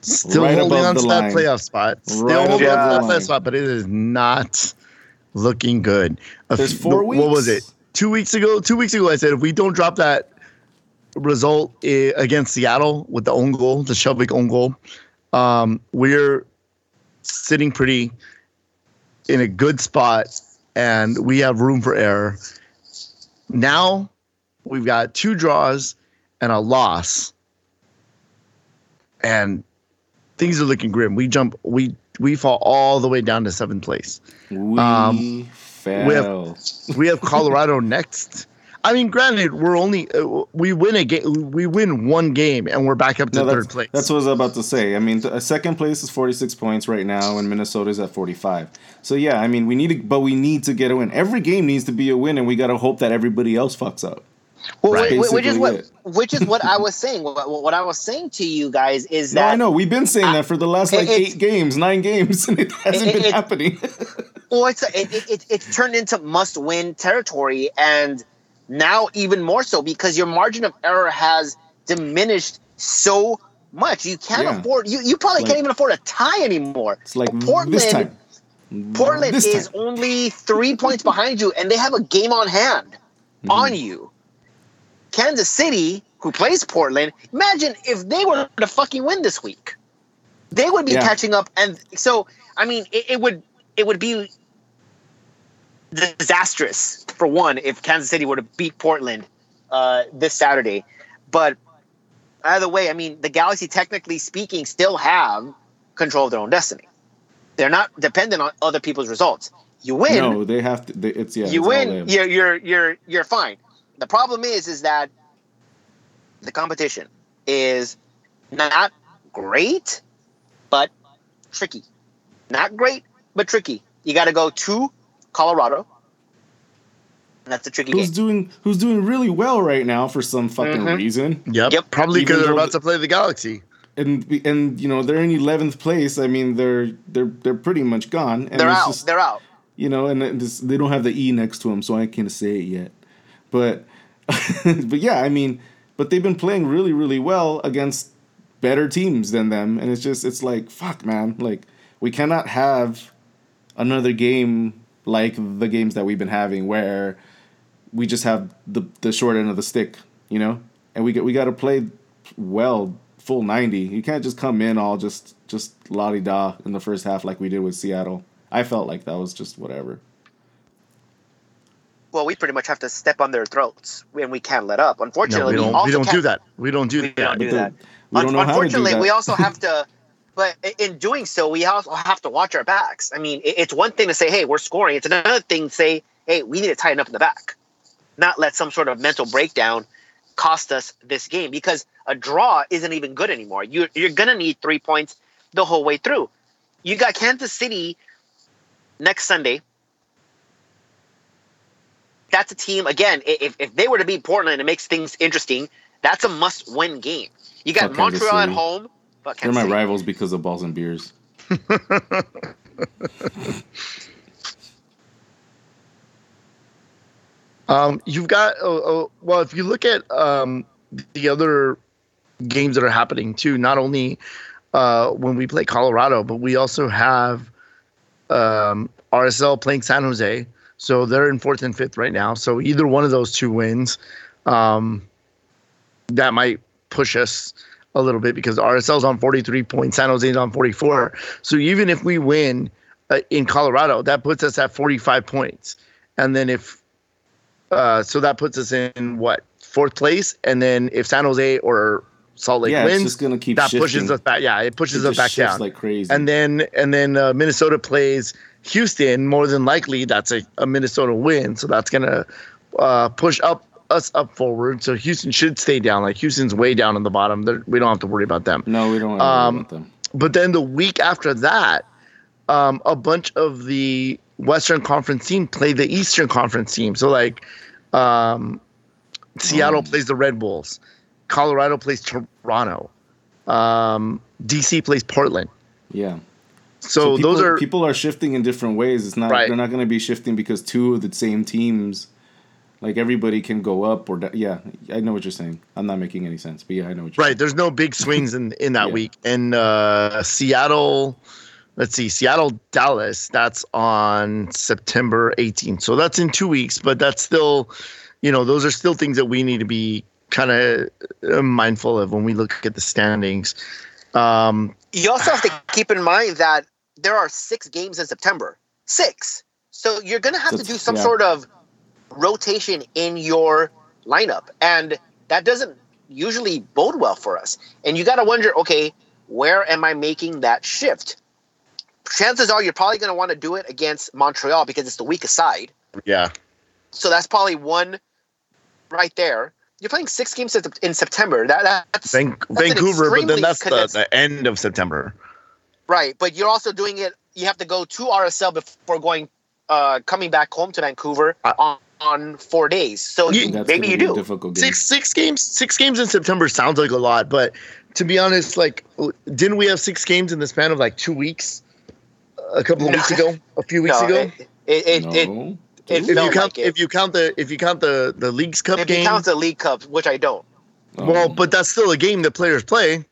Speaker 2: Still
Speaker 1: Right
Speaker 2: holding
Speaker 1: above
Speaker 2: on
Speaker 1: the
Speaker 2: to that
Speaker 1: line.
Speaker 2: playoff spot. Still
Speaker 1: Right
Speaker 2: holding on to that
Speaker 1: line.
Speaker 2: playoff spot, but it is not looking good. A
Speaker 1: There's
Speaker 2: few-
Speaker 1: four
Speaker 2: What was it? Two weeks ago. Two weeks ago, I said if we don't drop that result i- against Seattle with the own goal, the Skjelvik own goal, um, we're sitting pretty in a good spot, and we have room for error. Now we've got two draws and a loss, and things are looking grim. We jump, we we fall all the way down to seventh place.
Speaker 1: We
Speaker 2: Um,
Speaker 1: fell.
Speaker 2: We have Colorado next. I mean, granted, we're only uh, we win a game, we win one game, and we're back up to
Speaker 1: No,
Speaker 2: third place.
Speaker 1: that's what I was about to say. I mean, th- second place is 46 points right now, and Minnesota's at 45. So yeah, I mean, we need to, but we need to get a win. Every game needs to be a win, and we got to hope that everybody else fucks up.
Speaker 3: Well,
Speaker 2: Right.
Speaker 3: which is what
Speaker 1: it.
Speaker 3: which is what I was saying. What, what I was saying to you guys is
Speaker 1: No,
Speaker 3: that
Speaker 1: I know we've been saying that for the last like eight games, nine games, and it hasn't
Speaker 3: it-
Speaker 1: been
Speaker 3: it-
Speaker 1: happening.
Speaker 3: well, it's it, it, it, it's turned into must win territory, and now even more so because your margin of error has diminished so much. You can't
Speaker 1: Yeah.
Speaker 3: afford you you probably
Speaker 1: Like-
Speaker 3: can't even afford a tie anymore.
Speaker 1: It's like
Speaker 3: Portland
Speaker 1: this time.
Speaker 3: Portland
Speaker 1: This
Speaker 3: is
Speaker 1: time.
Speaker 3: only three points behind you, and they have a game on hand
Speaker 1: Mm-hmm.
Speaker 3: on you. Kansas City, who plays Portland, imagine if they were to fucking win this week. They would be
Speaker 1: Yeah.
Speaker 3: catching up, and so I mean, it, it would it would be disastrous for one if Kansas City were to beat Portland uh, this Saturday. But either way, I mean, the Galaxy, technically speaking, still have control of their own destiny. They're not dependent on other people's results. You win,
Speaker 1: No, they have to. They, it's yeah.
Speaker 3: you
Speaker 1: it's
Speaker 3: win, you're you're you're you're fine. The problem is is that the competition is not great, but tricky. Not great, but tricky. You got to go to Colorado, That's a tricky
Speaker 1: who's
Speaker 3: game.
Speaker 1: doing who's doing really well right now for some fucking
Speaker 3: Mhm.
Speaker 1: reason.
Speaker 2: Yep.
Speaker 3: Yep.
Speaker 2: Probably because they're about to play the Galaxy.
Speaker 1: And and you know they're in eleventh place. I mean they're they're they're pretty much gone. And
Speaker 3: They're
Speaker 1: it's
Speaker 3: out.
Speaker 1: just-
Speaker 3: They're out.
Speaker 1: you know, and it just, they don't have the e next to them, so I can't say it yet. But but yeah, I mean, but they've been playing really really well against better teams than them, and it's just it's like fuck, man, like we cannot have another game like the games that we've been having where we just have the the short end of the stick, you know, and we get we got to play well full 90 you can't just come in all just just la di da in the first half like we did with seattle i felt like that was just whatever
Speaker 3: Well, we pretty much have to step on their throats, and we can't let up.
Speaker 2: No,
Speaker 3: Unfortunately,
Speaker 2: we don't.
Speaker 3: also
Speaker 2: We don't do that. We don't do
Speaker 3: We
Speaker 2: that.
Speaker 3: don't do
Speaker 1: But the-
Speaker 3: that.
Speaker 1: we don't know how to do
Speaker 3: Unfortunately,
Speaker 1: that.
Speaker 3: we also have to, but in doing so, we also have to watch our backs. I mean, it's one thing to say, "Hey, we're scoring." It's another thing to say, "Hey, we need to tighten up in the back," not let some sort of mental breakdown cost us this game because a draw isn't even good anymore. You you're gonna need three points the whole way through. You got Kansas City next Sunday. That's a team again. If if they were to beat Portland, it makes things interesting. That's a must-win game. You got Montreal at home. But
Speaker 1: they're my
Speaker 3: City.
Speaker 1: rivals because of balls and beers
Speaker 2: Um, you've got oh, oh, well, if you look at um, the other games that are happening too, not only uh, when we play Colorado, but we also have um, RSL playing San Jose. So they're in fourth and fifth right now. So either one of those two wins, um, that might push us a little bit because RSL's on 43 points, San Jose's on 44. So even if we win uh, in Colorado, that puts us at 45 points. And then if uh, so that puts us in what fourth place, and then if San Jose or Salt Lake
Speaker 1: yeah it's
Speaker 2: wins,
Speaker 1: just gonna keep
Speaker 2: that
Speaker 1: shifting.
Speaker 2: pushes us back. Yeah, it pushes
Speaker 1: It
Speaker 2: us back down.
Speaker 1: like crazy
Speaker 2: and then and then uh, Minnesota plays Houston. More than likely, that's a, a Minnesota win, so that's gonna uh, push up us up forward. So Houston should stay down. Like Houston's way down on the bottom. They're, we don't have to worry about them.
Speaker 1: no we don't
Speaker 2: Um,
Speaker 1: worry about them
Speaker 2: But then the week after that, um, a bunch of the Western Conference team play the Eastern Conference team. So like, um, Seattle
Speaker 1: Oh.
Speaker 2: plays the Red Bulls, Colorado plays Toronto, um, DC plays Portland.
Speaker 1: yeah
Speaker 2: So,
Speaker 1: people,
Speaker 2: those are
Speaker 1: people are shifting in different ways. It's not
Speaker 2: Right.
Speaker 1: they're not going to be shifting because two of the same teams, like everybody can go up or da- yeah. I know what you're saying. I'm not making any sense, but yeah, I know what you're
Speaker 2: right. There's no big swings in in that
Speaker 1: Yeah.
Speaker 2: week. And uh, Seattle. Let's see, Seattle, Dallas. That's on September 18th. So that's in two weeks, but that's still, you know, those are still things that we need to be kind of mindful of when we look at the standings. Um,
Speaker 3: You also have to keep in mind that there are six games in September. Six. So you're going to have to do some
Speaker 1: yeah.
Speaker 3: sort of rotation in your lineup. And that doesn't usually bode well for us. And you got to wonder okay, where am I making that shift? Chances are you're probably going to want to do it against Montreal because it's the weakest side.
Speaker 2: yeah,
Speaker 3: So that's probably one right there. You're playing six games in September. That, that's
Speaker 2: Van-
Speaker 3: an
Speaker 2: Vancouver, but then that's the, the end of September.
Speaker 3: Right, but you're also doing it. You have to go to RSL before going, uh, coming back home to Vancouver
Speaker 2: Uh,
Speaker 3: on, on four days. So
Speaker 2: Yeah,
Speaker 3: you, maybe you do.
Speaker 1: difficult game.
Speaker 2: Six six games six games in September sounds like a lot, but to be honest, like didn't we have six games in the span of like two weeks? A couple of
Speaker 3: No.
Speaker 2: weeks ago, a few weeks
Speaker 3: No,
Speaker 2: ago.
Speaker 3: it it it, it,
Speaker 1: No.
Speaker 3: it
Speaker 2: if you count
Speaker 3: like it.
Speaker 2: if you count the if you count the the league's cup
Speaker 3: if you
Speaker 2: game,
Speaker 3: count the League Cup, which I don't.
Speaker 2: well,
Speaker 1: Um,
Speaker 2: but that's still a game that players play.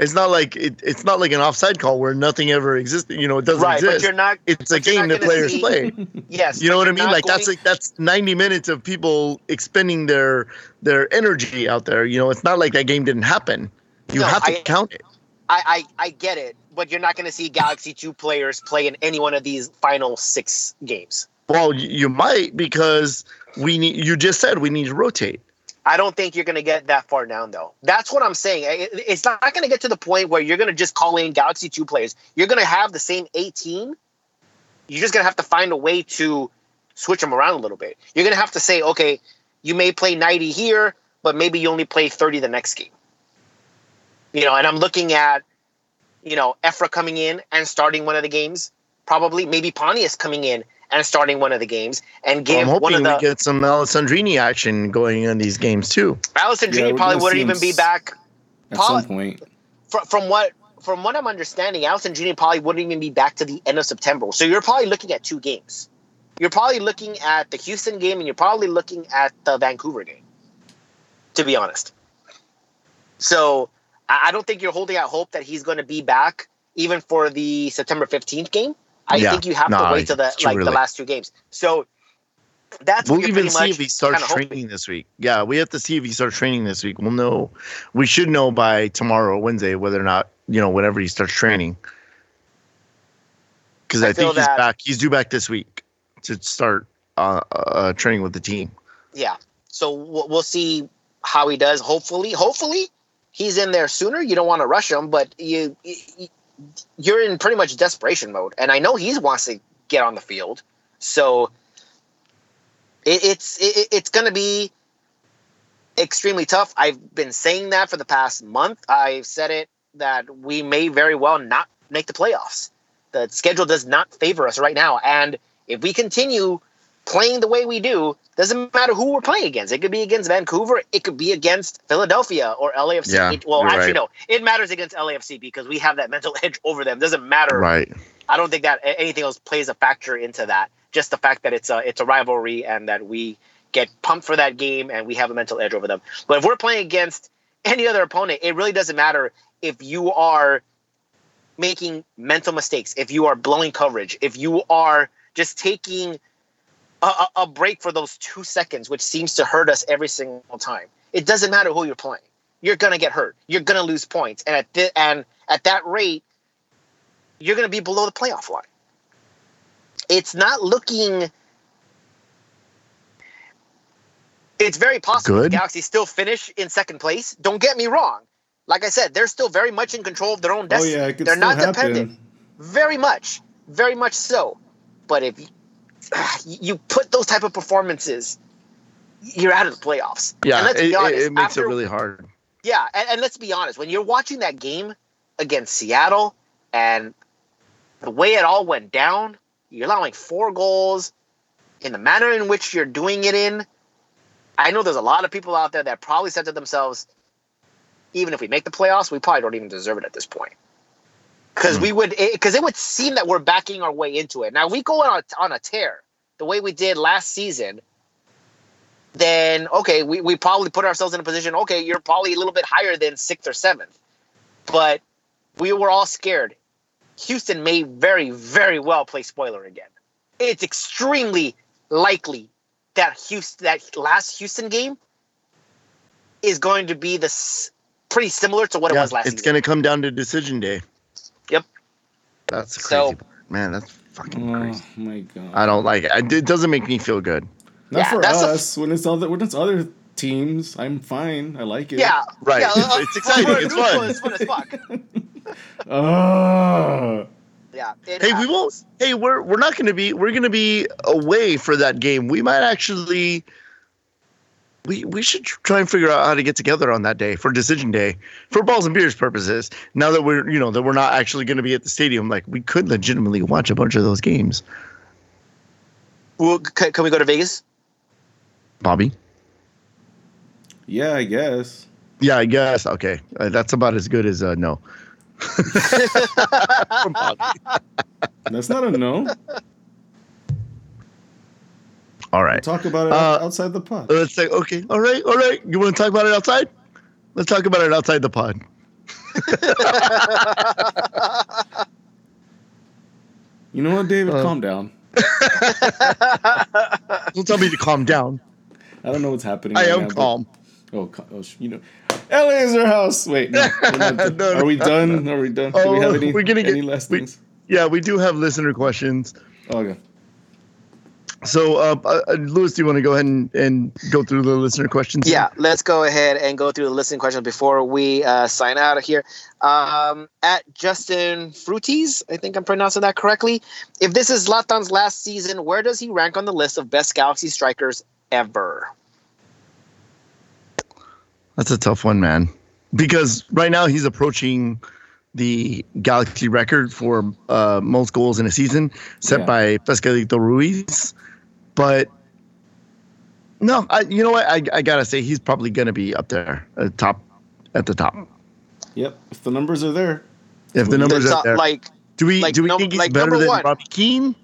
Speaker 2: It's not like it, it's not like an offside call where nothing ever existed. You know, it doesn't
Speaker 3: Right, but you're not.
Speaker 2: It's a game that players
Speaker 3: see-
Speaker 2: play.
Speaker 3: Yes,
Speaker 2: You know what I mean? Like that's like that's 90 minutes of people expending their their energy out there. You know, it's not like that game didn't happen. You
Speaker 3: No,
Speaker 2: have to
Speaker 3: I-
Speaker 2: count it.
Speaker 3: I, I I get it, but you're not going to see Galaxy Two players play in any one of these final six games.
Speaker 2: Well, you might because we need. You just said we need to rotate.
Speaker 3: I don't think you're going to get that far down, though. That's what I'm saying. It's not going to get to the point where you're going to just call in Galaxy 2 players. You're going to have the same 18. You're just going to have to find a way to switch them around a little bit. You're going to have to say, okay, you may play 90 here, but maybe you only play 30 the next game. You know, and I'm looking at, you know, Efra coming in and starting one of the games, probably. Maybe Pontius coming in and starting one of the games and
Speaker 2: I'm
Speaker 3: give one
Speaker 2: hoping
Speaker 3: of the
Speaker 2: we get some Alessandrini action going in these games too.
Speaker 3: Allison
Speaker 1: Yeah,
Speaker 3: probably wouldn't even be back
Speaker 1: At
Speaker 3: Paul-
Speaker 1: some point.
Speaker 3: from, from what from what I'm understanding, Alessandrini probably wouldn't even be back to the end of September. So you're probably looking at two games. You're probably looking at the Houston game and you're probably looking at the Vancouver game. To be honest. So I I don't think you're holding out hope that he's going to be back even for the September 15th game. I
Speaker 2: Yeah,
Speaker 3: think you have
Speaker 2: no,
Speaker 3: to wait till the like the last two games. So that's
Speaker 2: We'll even see if he starts
Speaker 3: kinda hoping.
Speaker 2: training this week. Yeah, we have to see if he starts training this week. We'll know. We should know by tomorrow, Wednesday, whether or not you know whenever he starts training. Because
Speaker 3: I
Speaker 2: I, think he's back. He's due back this week to start uh, uh, training with the team.
Speaker 3: yeah. So we'll, we'll see how he does. Hopefully, hopefully he's in there sooner. You don't want to rush him, but you, you you're in pretty much desperation mode, and I know he wants to get on the field. So it, it's it, it's going to be extremely tough. I've been saying that for the past month. I've said it that we may very well not make the playoffs. The schedule does not favor us right now, and if we continue playing the way we do, doesn't matter who we're playing against. It could be against Vancouver. It could be against Philadelphia or LAFC.
Speaker 2: Yeah,
Speaker 3: It- well, actually,
Speaker 2: right.
Speaker 3: no. It matters against LAFC because we have that mental edge over them. Doesn't matter.
Speaker 2: Right.
Speaker 3: I don't think that anything else plays a factor into that. Just the fact that it's a it's a rivalry and that we get pumped for that game and we have a mental edge over them. But if we're playing against any other opponent, it really doesn't matter if you are making mental mistakes, if you are blowing coverage, if you are just taking a, a, a break for those two seconds, which seems to hurt us every single time. It doesn't matter who you're playing. You're gonna get hurt. You're gonna lose points, and at the, and at that rate, you're gonna be below the playoff line. It's not looking. It's very possible
Speaker 2: Good.
Speaker 3: the Galaxy still finish in second place. Don't get me wrong. Like I said, they're still very much in control of their own
Speaker 1: Oh
Speaker 3: destiny.
Speaker 1: yeah, it could
Speaker 3: they're
Speaker 1: still
Speaker 3: not
Speaker 1: happen.
Speaker 3: dependent. Very much, very much so. But if you, put those type of performances, you're out of the playoffs.
Speaker 2: Yeah,
Speaker 3: and let's
Speaker 2: it,
Speaker 3: be
Speaker 2: it-
Speaker 3: honest,
Speaker 2: it makes
Speaker 3: after-
Speaker 2: it really hard.
Speaker 3: yeah, and, and let's be honest. When you're watching that game against Seattle and the way it all went down, you're allowing four goals in the manner in which you're doing it in. I know there's a lot of people out there that probably said to themselves, even if we make the playoffs, we probably don't even deserve it at this point. Because hmm. we would, because it, would seem that we're backing our way into it. Now, we go on a, on a tear the way we did last season, then okay, we, we probably put ourselves in a position, okay, you're probably a little bit higher than sixth or seventh. But we were all scared. Houston may very, very well play spoiler again. It's extremely likely that Houston that last Houston game is going to be this pretty similar to what it was last
Speaker 2: it's going to come down to decision day.
Speaker 3: Yep.
Speaker 2: That's the
Speaker 3: So-
Speaker 2: crazy part. Man, that's fucking
Speaker 1: Oh
Speaker 2: crazy.
Speaker 1: Oh my god.
Speaker 2: I don't like it. It doesn't make me feel good.
Speaker 1: Not
Speaker 3: Yeah,
Speaker 1: for
Speaker 3: that's a-
Speaker 1: us. when it's other when it's other teams, I'm fine. I like it.
Speaker 3: yeah,
Speaker 2: Right.
Speaker 3: Yeah, uh,
Speaker 2: It's exciting. It's fun.
Speaker 3: It's fun as fuck.
Speaker 1: Ah.
Speaker 3: Yeah. it
Speaker 2: Hey, we won't. Hey, we're we're not going to be. We're going to be away for that game. We might actually. We we should try and figure out how to get together on that day for decision day for balls and beers purposes. Now that we're you know that we're not actually going to be at the stadium, like we could legitimately watch a bunch of those games.
Speaker 3: Well, can, can we go to Vegas?
Speaker 2: Bobby.
Speaker 1: Yeah, I guess.
Speaker 2: Yeah, I guess. Okay, uh, that's about as good as uh, no. From Bobby.
Speaker 1: That's not a no.
Speaker 2: All right.
Speaker 1: Talk about it
Speaker 2: Uh,
Speaker 1: outside the pod.
Speaker 2: Let's say okay. All right. All right. You want to talk about it outside? Let's talk about it outside the pod.
Speaker 1: You know what, David?
Speaker 2: uh,
Speaker 1: Calm down.
Speaker 2: Don't tell me to calm down.
Speaker 1: I don't know what's happening.
Speaker 2: I
Speaker 1: right
Speaker 2: am
Speaker 1: now, but-
Speaker 2: calm.
Speaker 1: Oh, ca- oh, you know, LA is our house. Wait, no, we're done.
Speaker 2: No, no,
Speaker 1: are we done? Are we done? Do we
Speaker 2: Oh,
Speaker 1: have any?
Speaker 2: we're gonna get-
Speaker 1: any last
Speaker 2: we-
Speaker 1: things?
Speaker 2: Yeah, we do have listener questions.
Speaker 1: Oh, okay.
Speaker 2: So, uh, uh, Lewis, do you want to go ahead and, and go through the listener questions?
Speaker 3: Yeah, let's go ahead and go through the listening questions before we uh, sign out of here. Um, at Justin Fruities, I think I'm pronouncing that correctly. If this is Zlatan's last season, where does he rank on the list of best Galaxy strikers ever?
Speaker 2: That's a tough one, man. Because right now he's approaching the Galaxy record for uh, most goals in a season, set
Speaker 1: Yeah.
Speaker 2: by Pescadito Ruiz. But no, I, you know what? I, I gotta say he's probably gonna be up there, at top, at the top.
Speaker 1: Yep. If the numbers are there,
Speaker 2: If the numbers
Speaker 3: It's
Speaker 2: are
Speaker 3: not
Speaker 2: there,
Speaker 3: like
Speaker 2: do we
Speaker 3: like
Speaker 2: do we
Speaker 3: num-
Speaker 2: think he's
Speaker 3: like
Speaker 2: better
Speaker 3: number
Speaker 2: than
Speaker 3: one.
Speaker 2: Robbie Keane?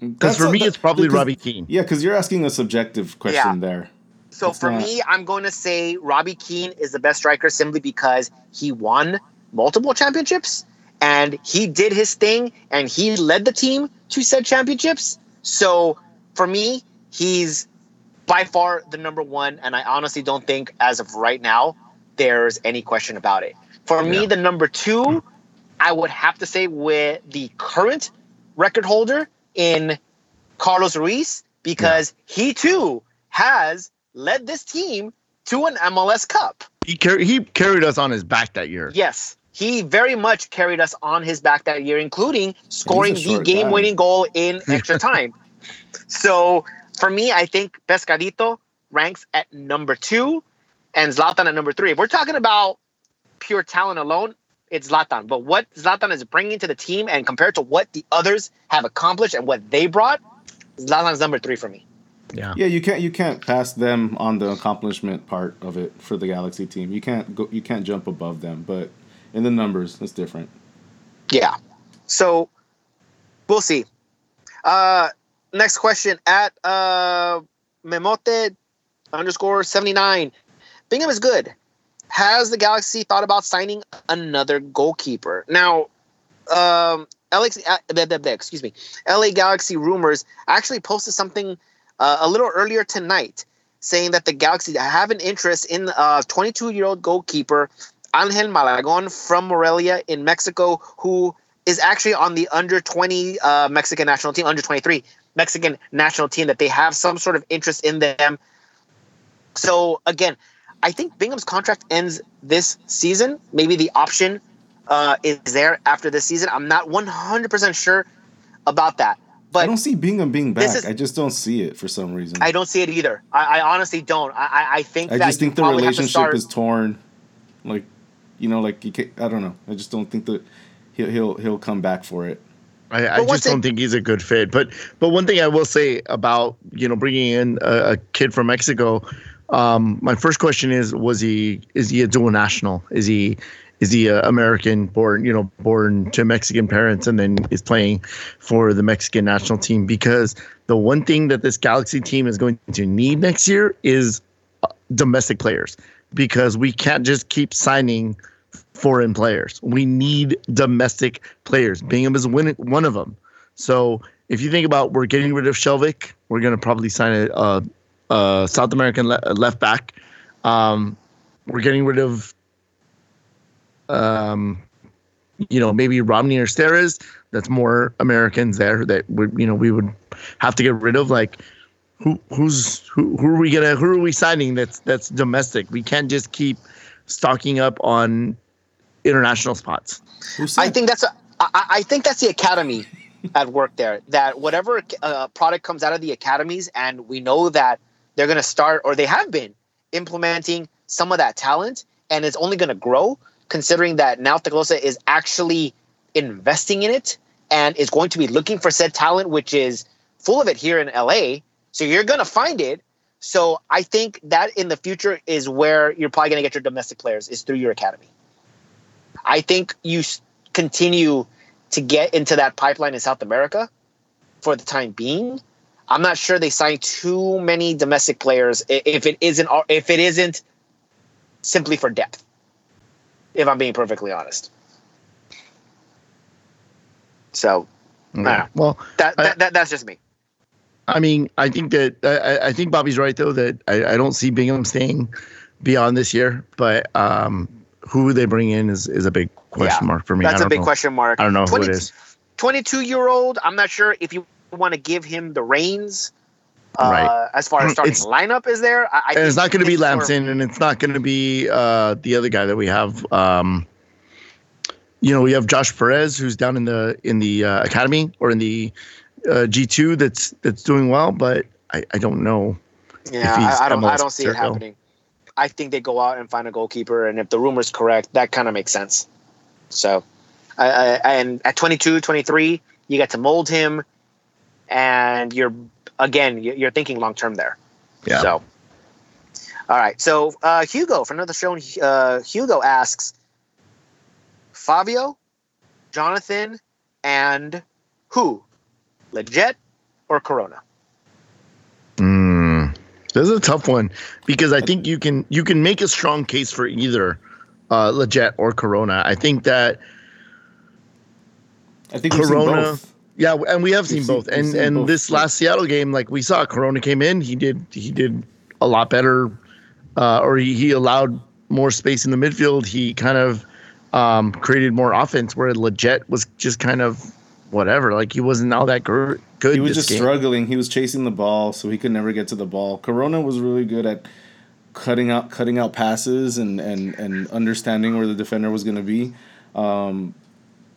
Speaker 2: Because for
Speaker 1: a-
Speaker 2: me,
Speaker 1: that-
Speaker 2: it's probably
Speaker 1: because-
Speaker 2: Robbie Keane.
Speaker 1: Yeah, because you're asking a subjective question there.
Speaker 3: So
Speaker 1: It's
Speaker 3: for
Speaker 1: not-
Speaker 3: me, I'm going to say Robbie Keane is the best striker simply because he won multiple championships and he did his thing and he led the team to said championships. So for me, he's by far the number one, and I honestly don't think as of right now there's any question about it. For me,
Speaker 2: Yeah.
Speaker 3: the number two, I would have to say with the current record holder in Carlos Ruiz because he too has led this team to an MLS Cup.
Speaker 2: He carried he carried us on his back that year.
Speaker 3: Yes, he very much carried us on his back that year, including scoring the game winning goal in extra time. so for me, I think Pescadito ranks at number two and Zlatan at number three. If we're talking about pure talent alone, it's Zlatan. But what Zlatan is bringing to the team and compared to what the others have accomplished and what they brought, Zlatan's number three for me.
Speaker 2: Yeah.
Speaker 1: Yeah, you can't you can't pass them on the accomplishment part of it for the Galaxy team. You can't go you can't jump above them, but in the numbers, it's different.
Speaker 3: Yeah. So we'll see. Uh next question at uh Memote underscore 79. Bingham is good. Has the Galaxy thought about signing another goalkeeper? Now, um Alex, uh, excuse me, LA Galaxy rumors actually posted something uh, a little earlier tonight saying that the Galaxy have an interest in a 22 year old goalkeeper Angel Malagon from Morelia in Mexico, who is actually on the under 20 uh, Mexican national team, under 23 Mexican national team, that they have some sort of interest in them. So, again, I think Bingham's contract ends this season. Maybe the option uh, is there after this season. I'm not 100% sure about that. But I
Speaker 1: don't see Bingham being back.
Speaker 3: is-
Speaker 1: I just don't see it for some reason.
Speaker 3: I don't see it either. I, I honestly don't. I, I- think
Speaker 1: I
Speaker 3: that
Speaker 1: just think the
Speaker 3: probably have to
Speaker 1: relationship is torn. Like, you know, like you can I don't know. I just don't think that he'll he'll he'll come back for it.
Speaker 2: I, I
Speaker 3: But once
Speaker 2: just don't
Speaker 3: it-
Speaker 2: think he's a good fit. But but one thing I will say about you know bringing in a, a kid from Mexico, um, my first question is was he is he a dual national? Is he is he a American born you know born to Mexican parents and then is playing for the Mexican national team? Because the one thing that this Galaxy team is going to need next year is uh, domestic players because we can't just keep signing foreign players. We need domestic players. Bingham is one, of them. So if you think about we're getting rid of Skjelvik, we're going to probably sign a, a, a South American le- left back. Um, we're getting rid of, um, you know, maybe Romney or Steres. That's more Americans there that would, you know, we would have to get rid of. Like, who who's who, who are we gonna who are we signing that's that's domestic? We can't just keep stocking up on international spots.
Speaker 3: I think that's a, I, I think that's the academy at work there. That whatever uh, product comes out of the academies, and we know that they're going to start or they have been implementing some of that talent, and it's only going to grow. Considering that now te Kloese is actually investing in it and is going to be looking for said talent, which is full of it here in LA. So you're going to find it. So I think that in the future is where you're probably going to get your domestic players is through your academy. I think you continue to get into that pipeline in South America for the time being. I'm not sure they sign too many domestic players if it isn't if it isn't simply for depth. If I'm being perfectly honest. So Yeah.
Speaker 2: Well,
Speaker 3: that, that, that that's just me.
Speaker 2: I mean, I think that I, I think Bobby's right though that I, I don't see Bingham staying beyond this year, but um, who they bring in is, is a big question
Speaker 3: Yeah,
Speaker 2: mark for me.
Speaker 3: That's a big
Speaker 2: know.
Speaker 3: question mark.
Speaker 2: I don't know who it is.
Speaker 3: 22 year old. I'm not sure if you want to give him the reins. Uh,
Speaker 2: Right.
Speaker 3: As far as starting
Speaker 2: It's-
Speaker 3: lineup is there, I, I
Speaker 2: And it's not going to be
Speaker 3: it's sort of-
Speaker 2: Lampson, and it's not going to be uh, the other guy that we have. Um, you know, we have Josh Perez, who's down in the in the uh, academy or in the uh, G two that's that's doing well, but I, I don't know.
Speaker 3: Yeah, I, I don't. I don't see it happening. I think they go out and find a goalkeeper, and if the rumor's correct, that kind of makes sense. So, I, I, and at 22, 23, you get to mold him, and you're again you- you're thinking long term there.
Speaker 2: Yeah.
Speaker 3: So, all right. So uh, Hugo for another show, uh, Hugo asks Favio, Jonathan, and who, Lletget or Corona?
Speaker 2: Mm, this is a tough one because I think you can you can make a strong case for either uh, Lletget or Corona. I think that
Speaker 1: I think
Speaker 2: Corona- yeah, and we have seen
Speaker 1: We've
Speaker 2: both.
Speaker 1: we've
Speaker 2: And
Speaker 1: seen
Speaker 2: and
Speaker 1: both.
Speaker 2: this last Seattle game, like we saw, Corona came in. He did he did a lot better, uh, or he, he allowed more space in the midfield. He kind of um, created more offense. Where Leggett was just kind of whatever. Like he wasn't all that gr- good.
Speaker 1: He was just
Speaker 2: game.
Speaker 1: struggling. He was chasing the ball, so he could never get to the ball. Corona was really good at cutting out cutting out passes and and and understanding where the defender was going to be. Um,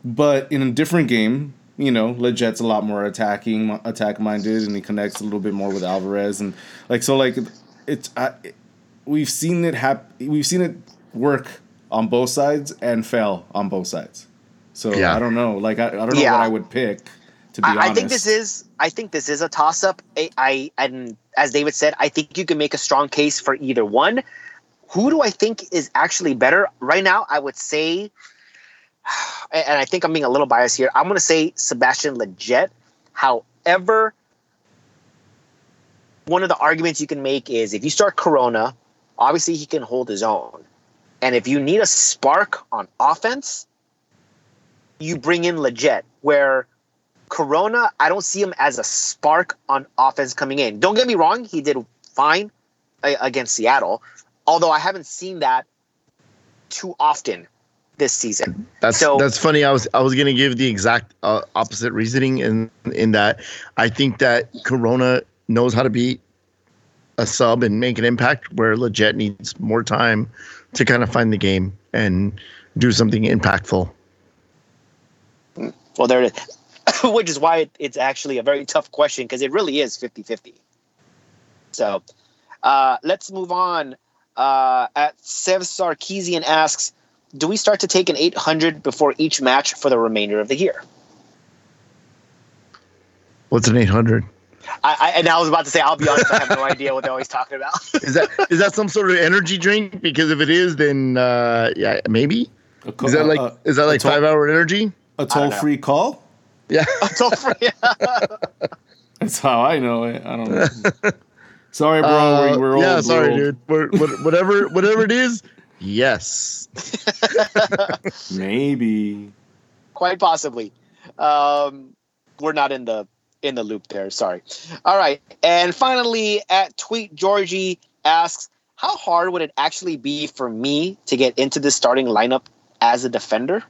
Speaker 1: but in a different game, you know, Lletget a lot more attacking, attack minded, and he connects a little bit more with Alvarez, and like so, like it's I, we've seen it happen. We've seen it work on both sides and fail on both sides. So
Speaker 2: Yeah.
Speaker 1: I don't know. Like I, I don't know
Speaker 3: Yeah.
Speaker 1: what I would pick. To be
Speaker 3: I,
Speaker 1: honest,
Speaker 3: I think this is I think this is a toss up. I, I and as David said, I think you can make a strong case for either one. Who do I think is actually better right now? I would say, and I think I'm being a little biased here. I'm going to say Sebastian Lletget. However, one of the arguments you can make is if you start Corona, obviously he can hold his own, and if you need a spark on offense, you bring in Lletget, where Corona, I don't see him as a spark on offense coming in. Don't get me wrong, he did fine uh, against Seattle, although I haven't seen that too often this season.
Speaker 2: That's
Speaker 3: So-
Speaker 2: that's funny. I was I was gonna give the exact uh, opposite reasoning in in that I think that Corona knows how to be a sub and make an impact, where Lletget needs more time to kind of find the game and do something impactful.
Speaker 3: Well, there it is. Which is why it, it's actually a very tough question because it really is 50 50. So uh, let's move on. Uh, at Sev Sarkeesian asks Do we start to take an 800 before each match for the remainder of the year?
Speaker 2: What's an eight hundred?
Speaker 3: I, I, and I was about to say, I'll be honest, I have no idea what they're always talking about.
Speaker 2: Is that is that some sort of energy drink? Because if it is, then uh, yeah, maybe.
Speaker 1: Co-
Speaker 2: Is that like
Speaker 1: a,
Speaker 2: is that like
Speaker 1: toll-
Speaker 2: five hour energy?
Speaker 1: A toll free call?
Speaker 2: Yeah.
Speaker 3: A Toll free.
Speaker 1: That's how I know it. I don't know. sorry, bro.
Speaker 2: Uh,
Speaker 1: we're, we're old.
Speaker 2: yeah,
Speaker 1: we're
Speaker 2: sorry,
Speaker 1: old.
Speaker 2: dude. We're, whatever whatever it is, yes.
Speaker 1: Maybe.
Speaker 3: quite possibly. Um, we're not in the in the loop there. Sorry. All right, and finally, at tweet Georgie asks, "How hard would it actually be for me to get into the starting lineup as a defender?"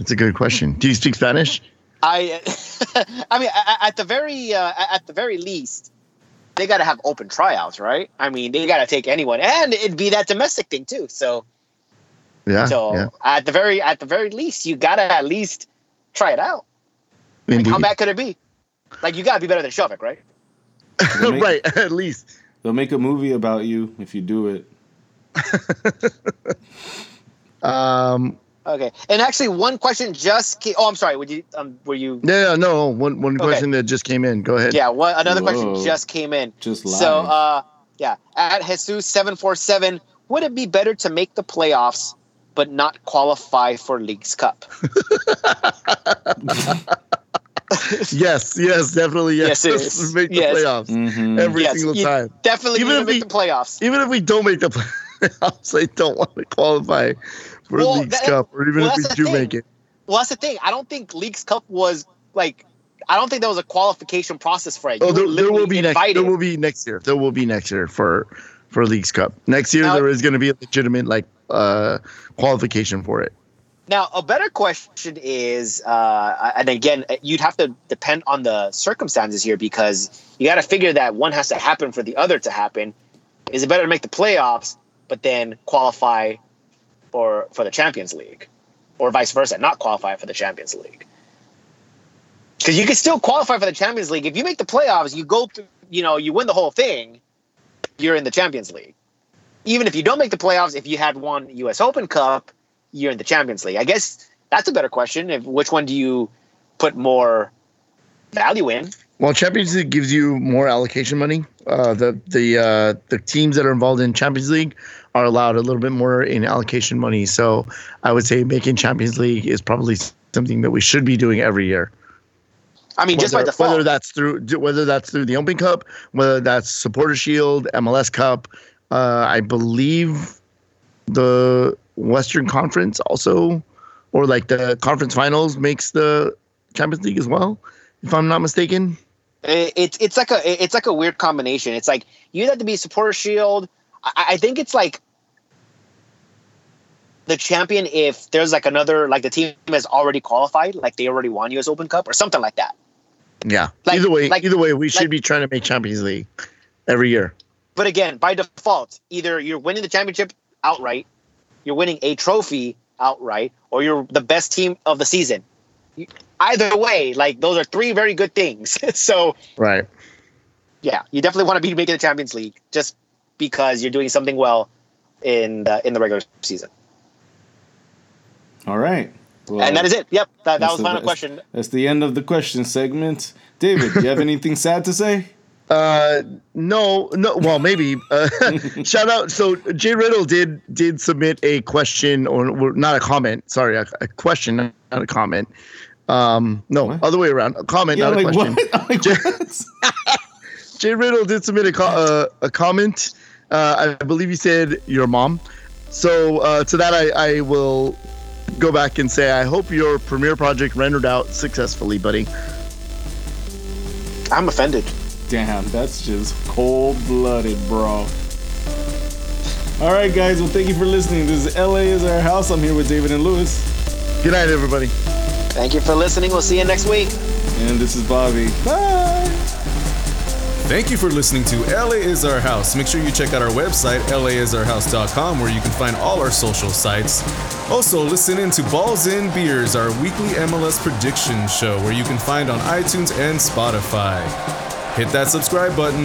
Speaker 2: That's a good question. Do you speak Spanish?
Speaker 3: I, I mean, at the very uh, at the very least, they got to have open tryouts, right? I mean, they got to take anyone, and it'd be that domestic thing too. So,
Speaker 2: Yeah.
Speaker 3: so
Speaker 2: yeah.
Speaker 3: at the very at the very least, you got to at least try it out. Like, how bad could it be? Like you gotta be better than Skjelvik, right?
Speaker 1: Make,
Speaker 2: right, at least.
Speaker 1: They'll make a movie about you if you do it.
Speaker 2: Um,
Speaker 3: Okay. And actually, one question just came. Oh, I'm sorry. Would you? Um, were you?
Speaker 2: no, no, no. One, one
Speaker 3: Okay.
Speaker 2: question that just came in. Go ahead.
Speaker 3: Yeah. One, another question just came in.
Speaker 1: Just live.
Speaker 3: So, uh, yeah. At Jesus seven four seven, would it be better to make the playoffs but not qualify for Leagues Cup?
Speaker 2: Yes, yes, definitely. Yes,
Speaker 3: Yes.
Speaker 2: Make the
Speaker 3: Yes.
Speaker 2: playoffs
Speaker 1: Mhm.
Speaker 2: every
Speaker 3: Yes,
Speaker 2: single
Speaker 3: you-
Speaker 2: time.
Speaker 3: Definitely
Speaker 2: Even
Speaker 3: need to
Speaker 2: if
Speaker 3: make
Speaker 2: we-
Speaker 3: the playoffs.
Speaker 2: Even if we don't make the playoffs, I don't want to qualify for
Speaker 3: Well,
Speaker 2: League's
Speaker 3: that-
Speaker 2: Cup, or even
Speaker 3: well,
Speaker 2: if we do
Speaker 3: thing.
Speaker 2: make it.
Speaker 3: Well, that's the thing. I don't think Leagues Cup was like. I don't think there was a qualification process for it.
Speaker 2: Oh, there, there will be next. There will be next year. There will be next year for for Leagues Cup. Next year
Speaker 3: Now-
Speaker 2: there is going to be a legitimate like uh qualification for it.
Speaker 3: Now, a better question is, uh, and again, you'd have to depend on the circumstances here because you got to figure that one has to happen for the other to happen. Is it better to make the playoffs, but then qualify for for the Champions League, or vice versa, not qualify for the Champions League? Because you can still qualify for the Champions League if you make the playoffs. You go through you know you win the whole thing, you're in the Champions League. Even if you don't make the playoffs, if you had won U.S. Open Cup, you're in the Champions League. I guess that's a better question. If which one do you put more value in?
Speaker 2: Well, Champions League gives you more allocation money. Uh, the the uh, the teams that are involved in Champions League are allowed a little bit more in allocation money. So I would say making Champions League is probably something that we should be doing every year.
Speaker 3: I mean, just by
Speaker 2: whether,
Speaker 3: default.
Speaker 2: whether that's through whether that's through the Open Cup, whether that's Supporter Shield, MLS Cup, uh, I believe the Western Conference also, or like the conference finals makes the Champions League as well, if I'm not mistaken.
Speaker 3: It- it's it's like a it's like a weird combination. It's like you have to be supporter shield. I, I think it's like the champion if there's like another like the team has already qualified, like they already won US Open Cup or something like that.
Speaker 2: Yeah.
Speaker 3: Like-
Speaker 2: either way,
Speaker 3: like-
Speaker 2: either way, we should be trying to make Champions League every year.
Speaker 3: But again, by default, either you're winning the championship outright, you're winning a trophy outright, or you're the best team of the season. You- Either way, like those are three very good things. so
Speaker 2: Right.
Speaker 3: yeah, you definitely want to be making the Champions League just because you're doing something well in the in the regular season.
Speaker 1: All right. Well,
Speaker 3: and that is it. Yep, that, that was the
Speaker 1: the-
Speaker 3: final
Speaker 1: that's-
Speaker 3: question.
Speaker 1: That's the end of the question segment. David, do you have anything sad to say?
Speaker 2: Uh, no, no. Well, maybe. Uh, shout out. So Jay Riddle did did submit a question, or, or not a comment. Sorry, a, a question, not a comment. Um, no,
Speaker 1: What?
Speaker 2: other way around. A comment,
Speaker 1: Yeah,
Speaker 2: not a question.
Speaker 1: like, what?
Speaker 2: Jay Riddle did submit a co- uh, a comment. Uh, I believe he said your mom. So uh, to that, I, I will go back and say I hope your premiere project rendered out successfully, buddy.
Speaker 3: I'm offended.
Speaker 1: Damn, that's just cold blooded, bro. All right, guys. Well, thank you for listening. This is LA is our house. I'm here with David and Lewis,
Speaker 2: Good night, everybody.
Speaker 3: Thank you for listening. We'll see you next week.
Speaker 1: and this is Bobby. Bye.
Speaker 4: Thank you for listening to LA is Our House. Make sure you check out our website, laisourhouse.com, where you can find all our social sites. Also, listen in to Balls in Beers, our weekly MLS prediction show, where you can find on iTunes and Spotify. Hit that subscribe button.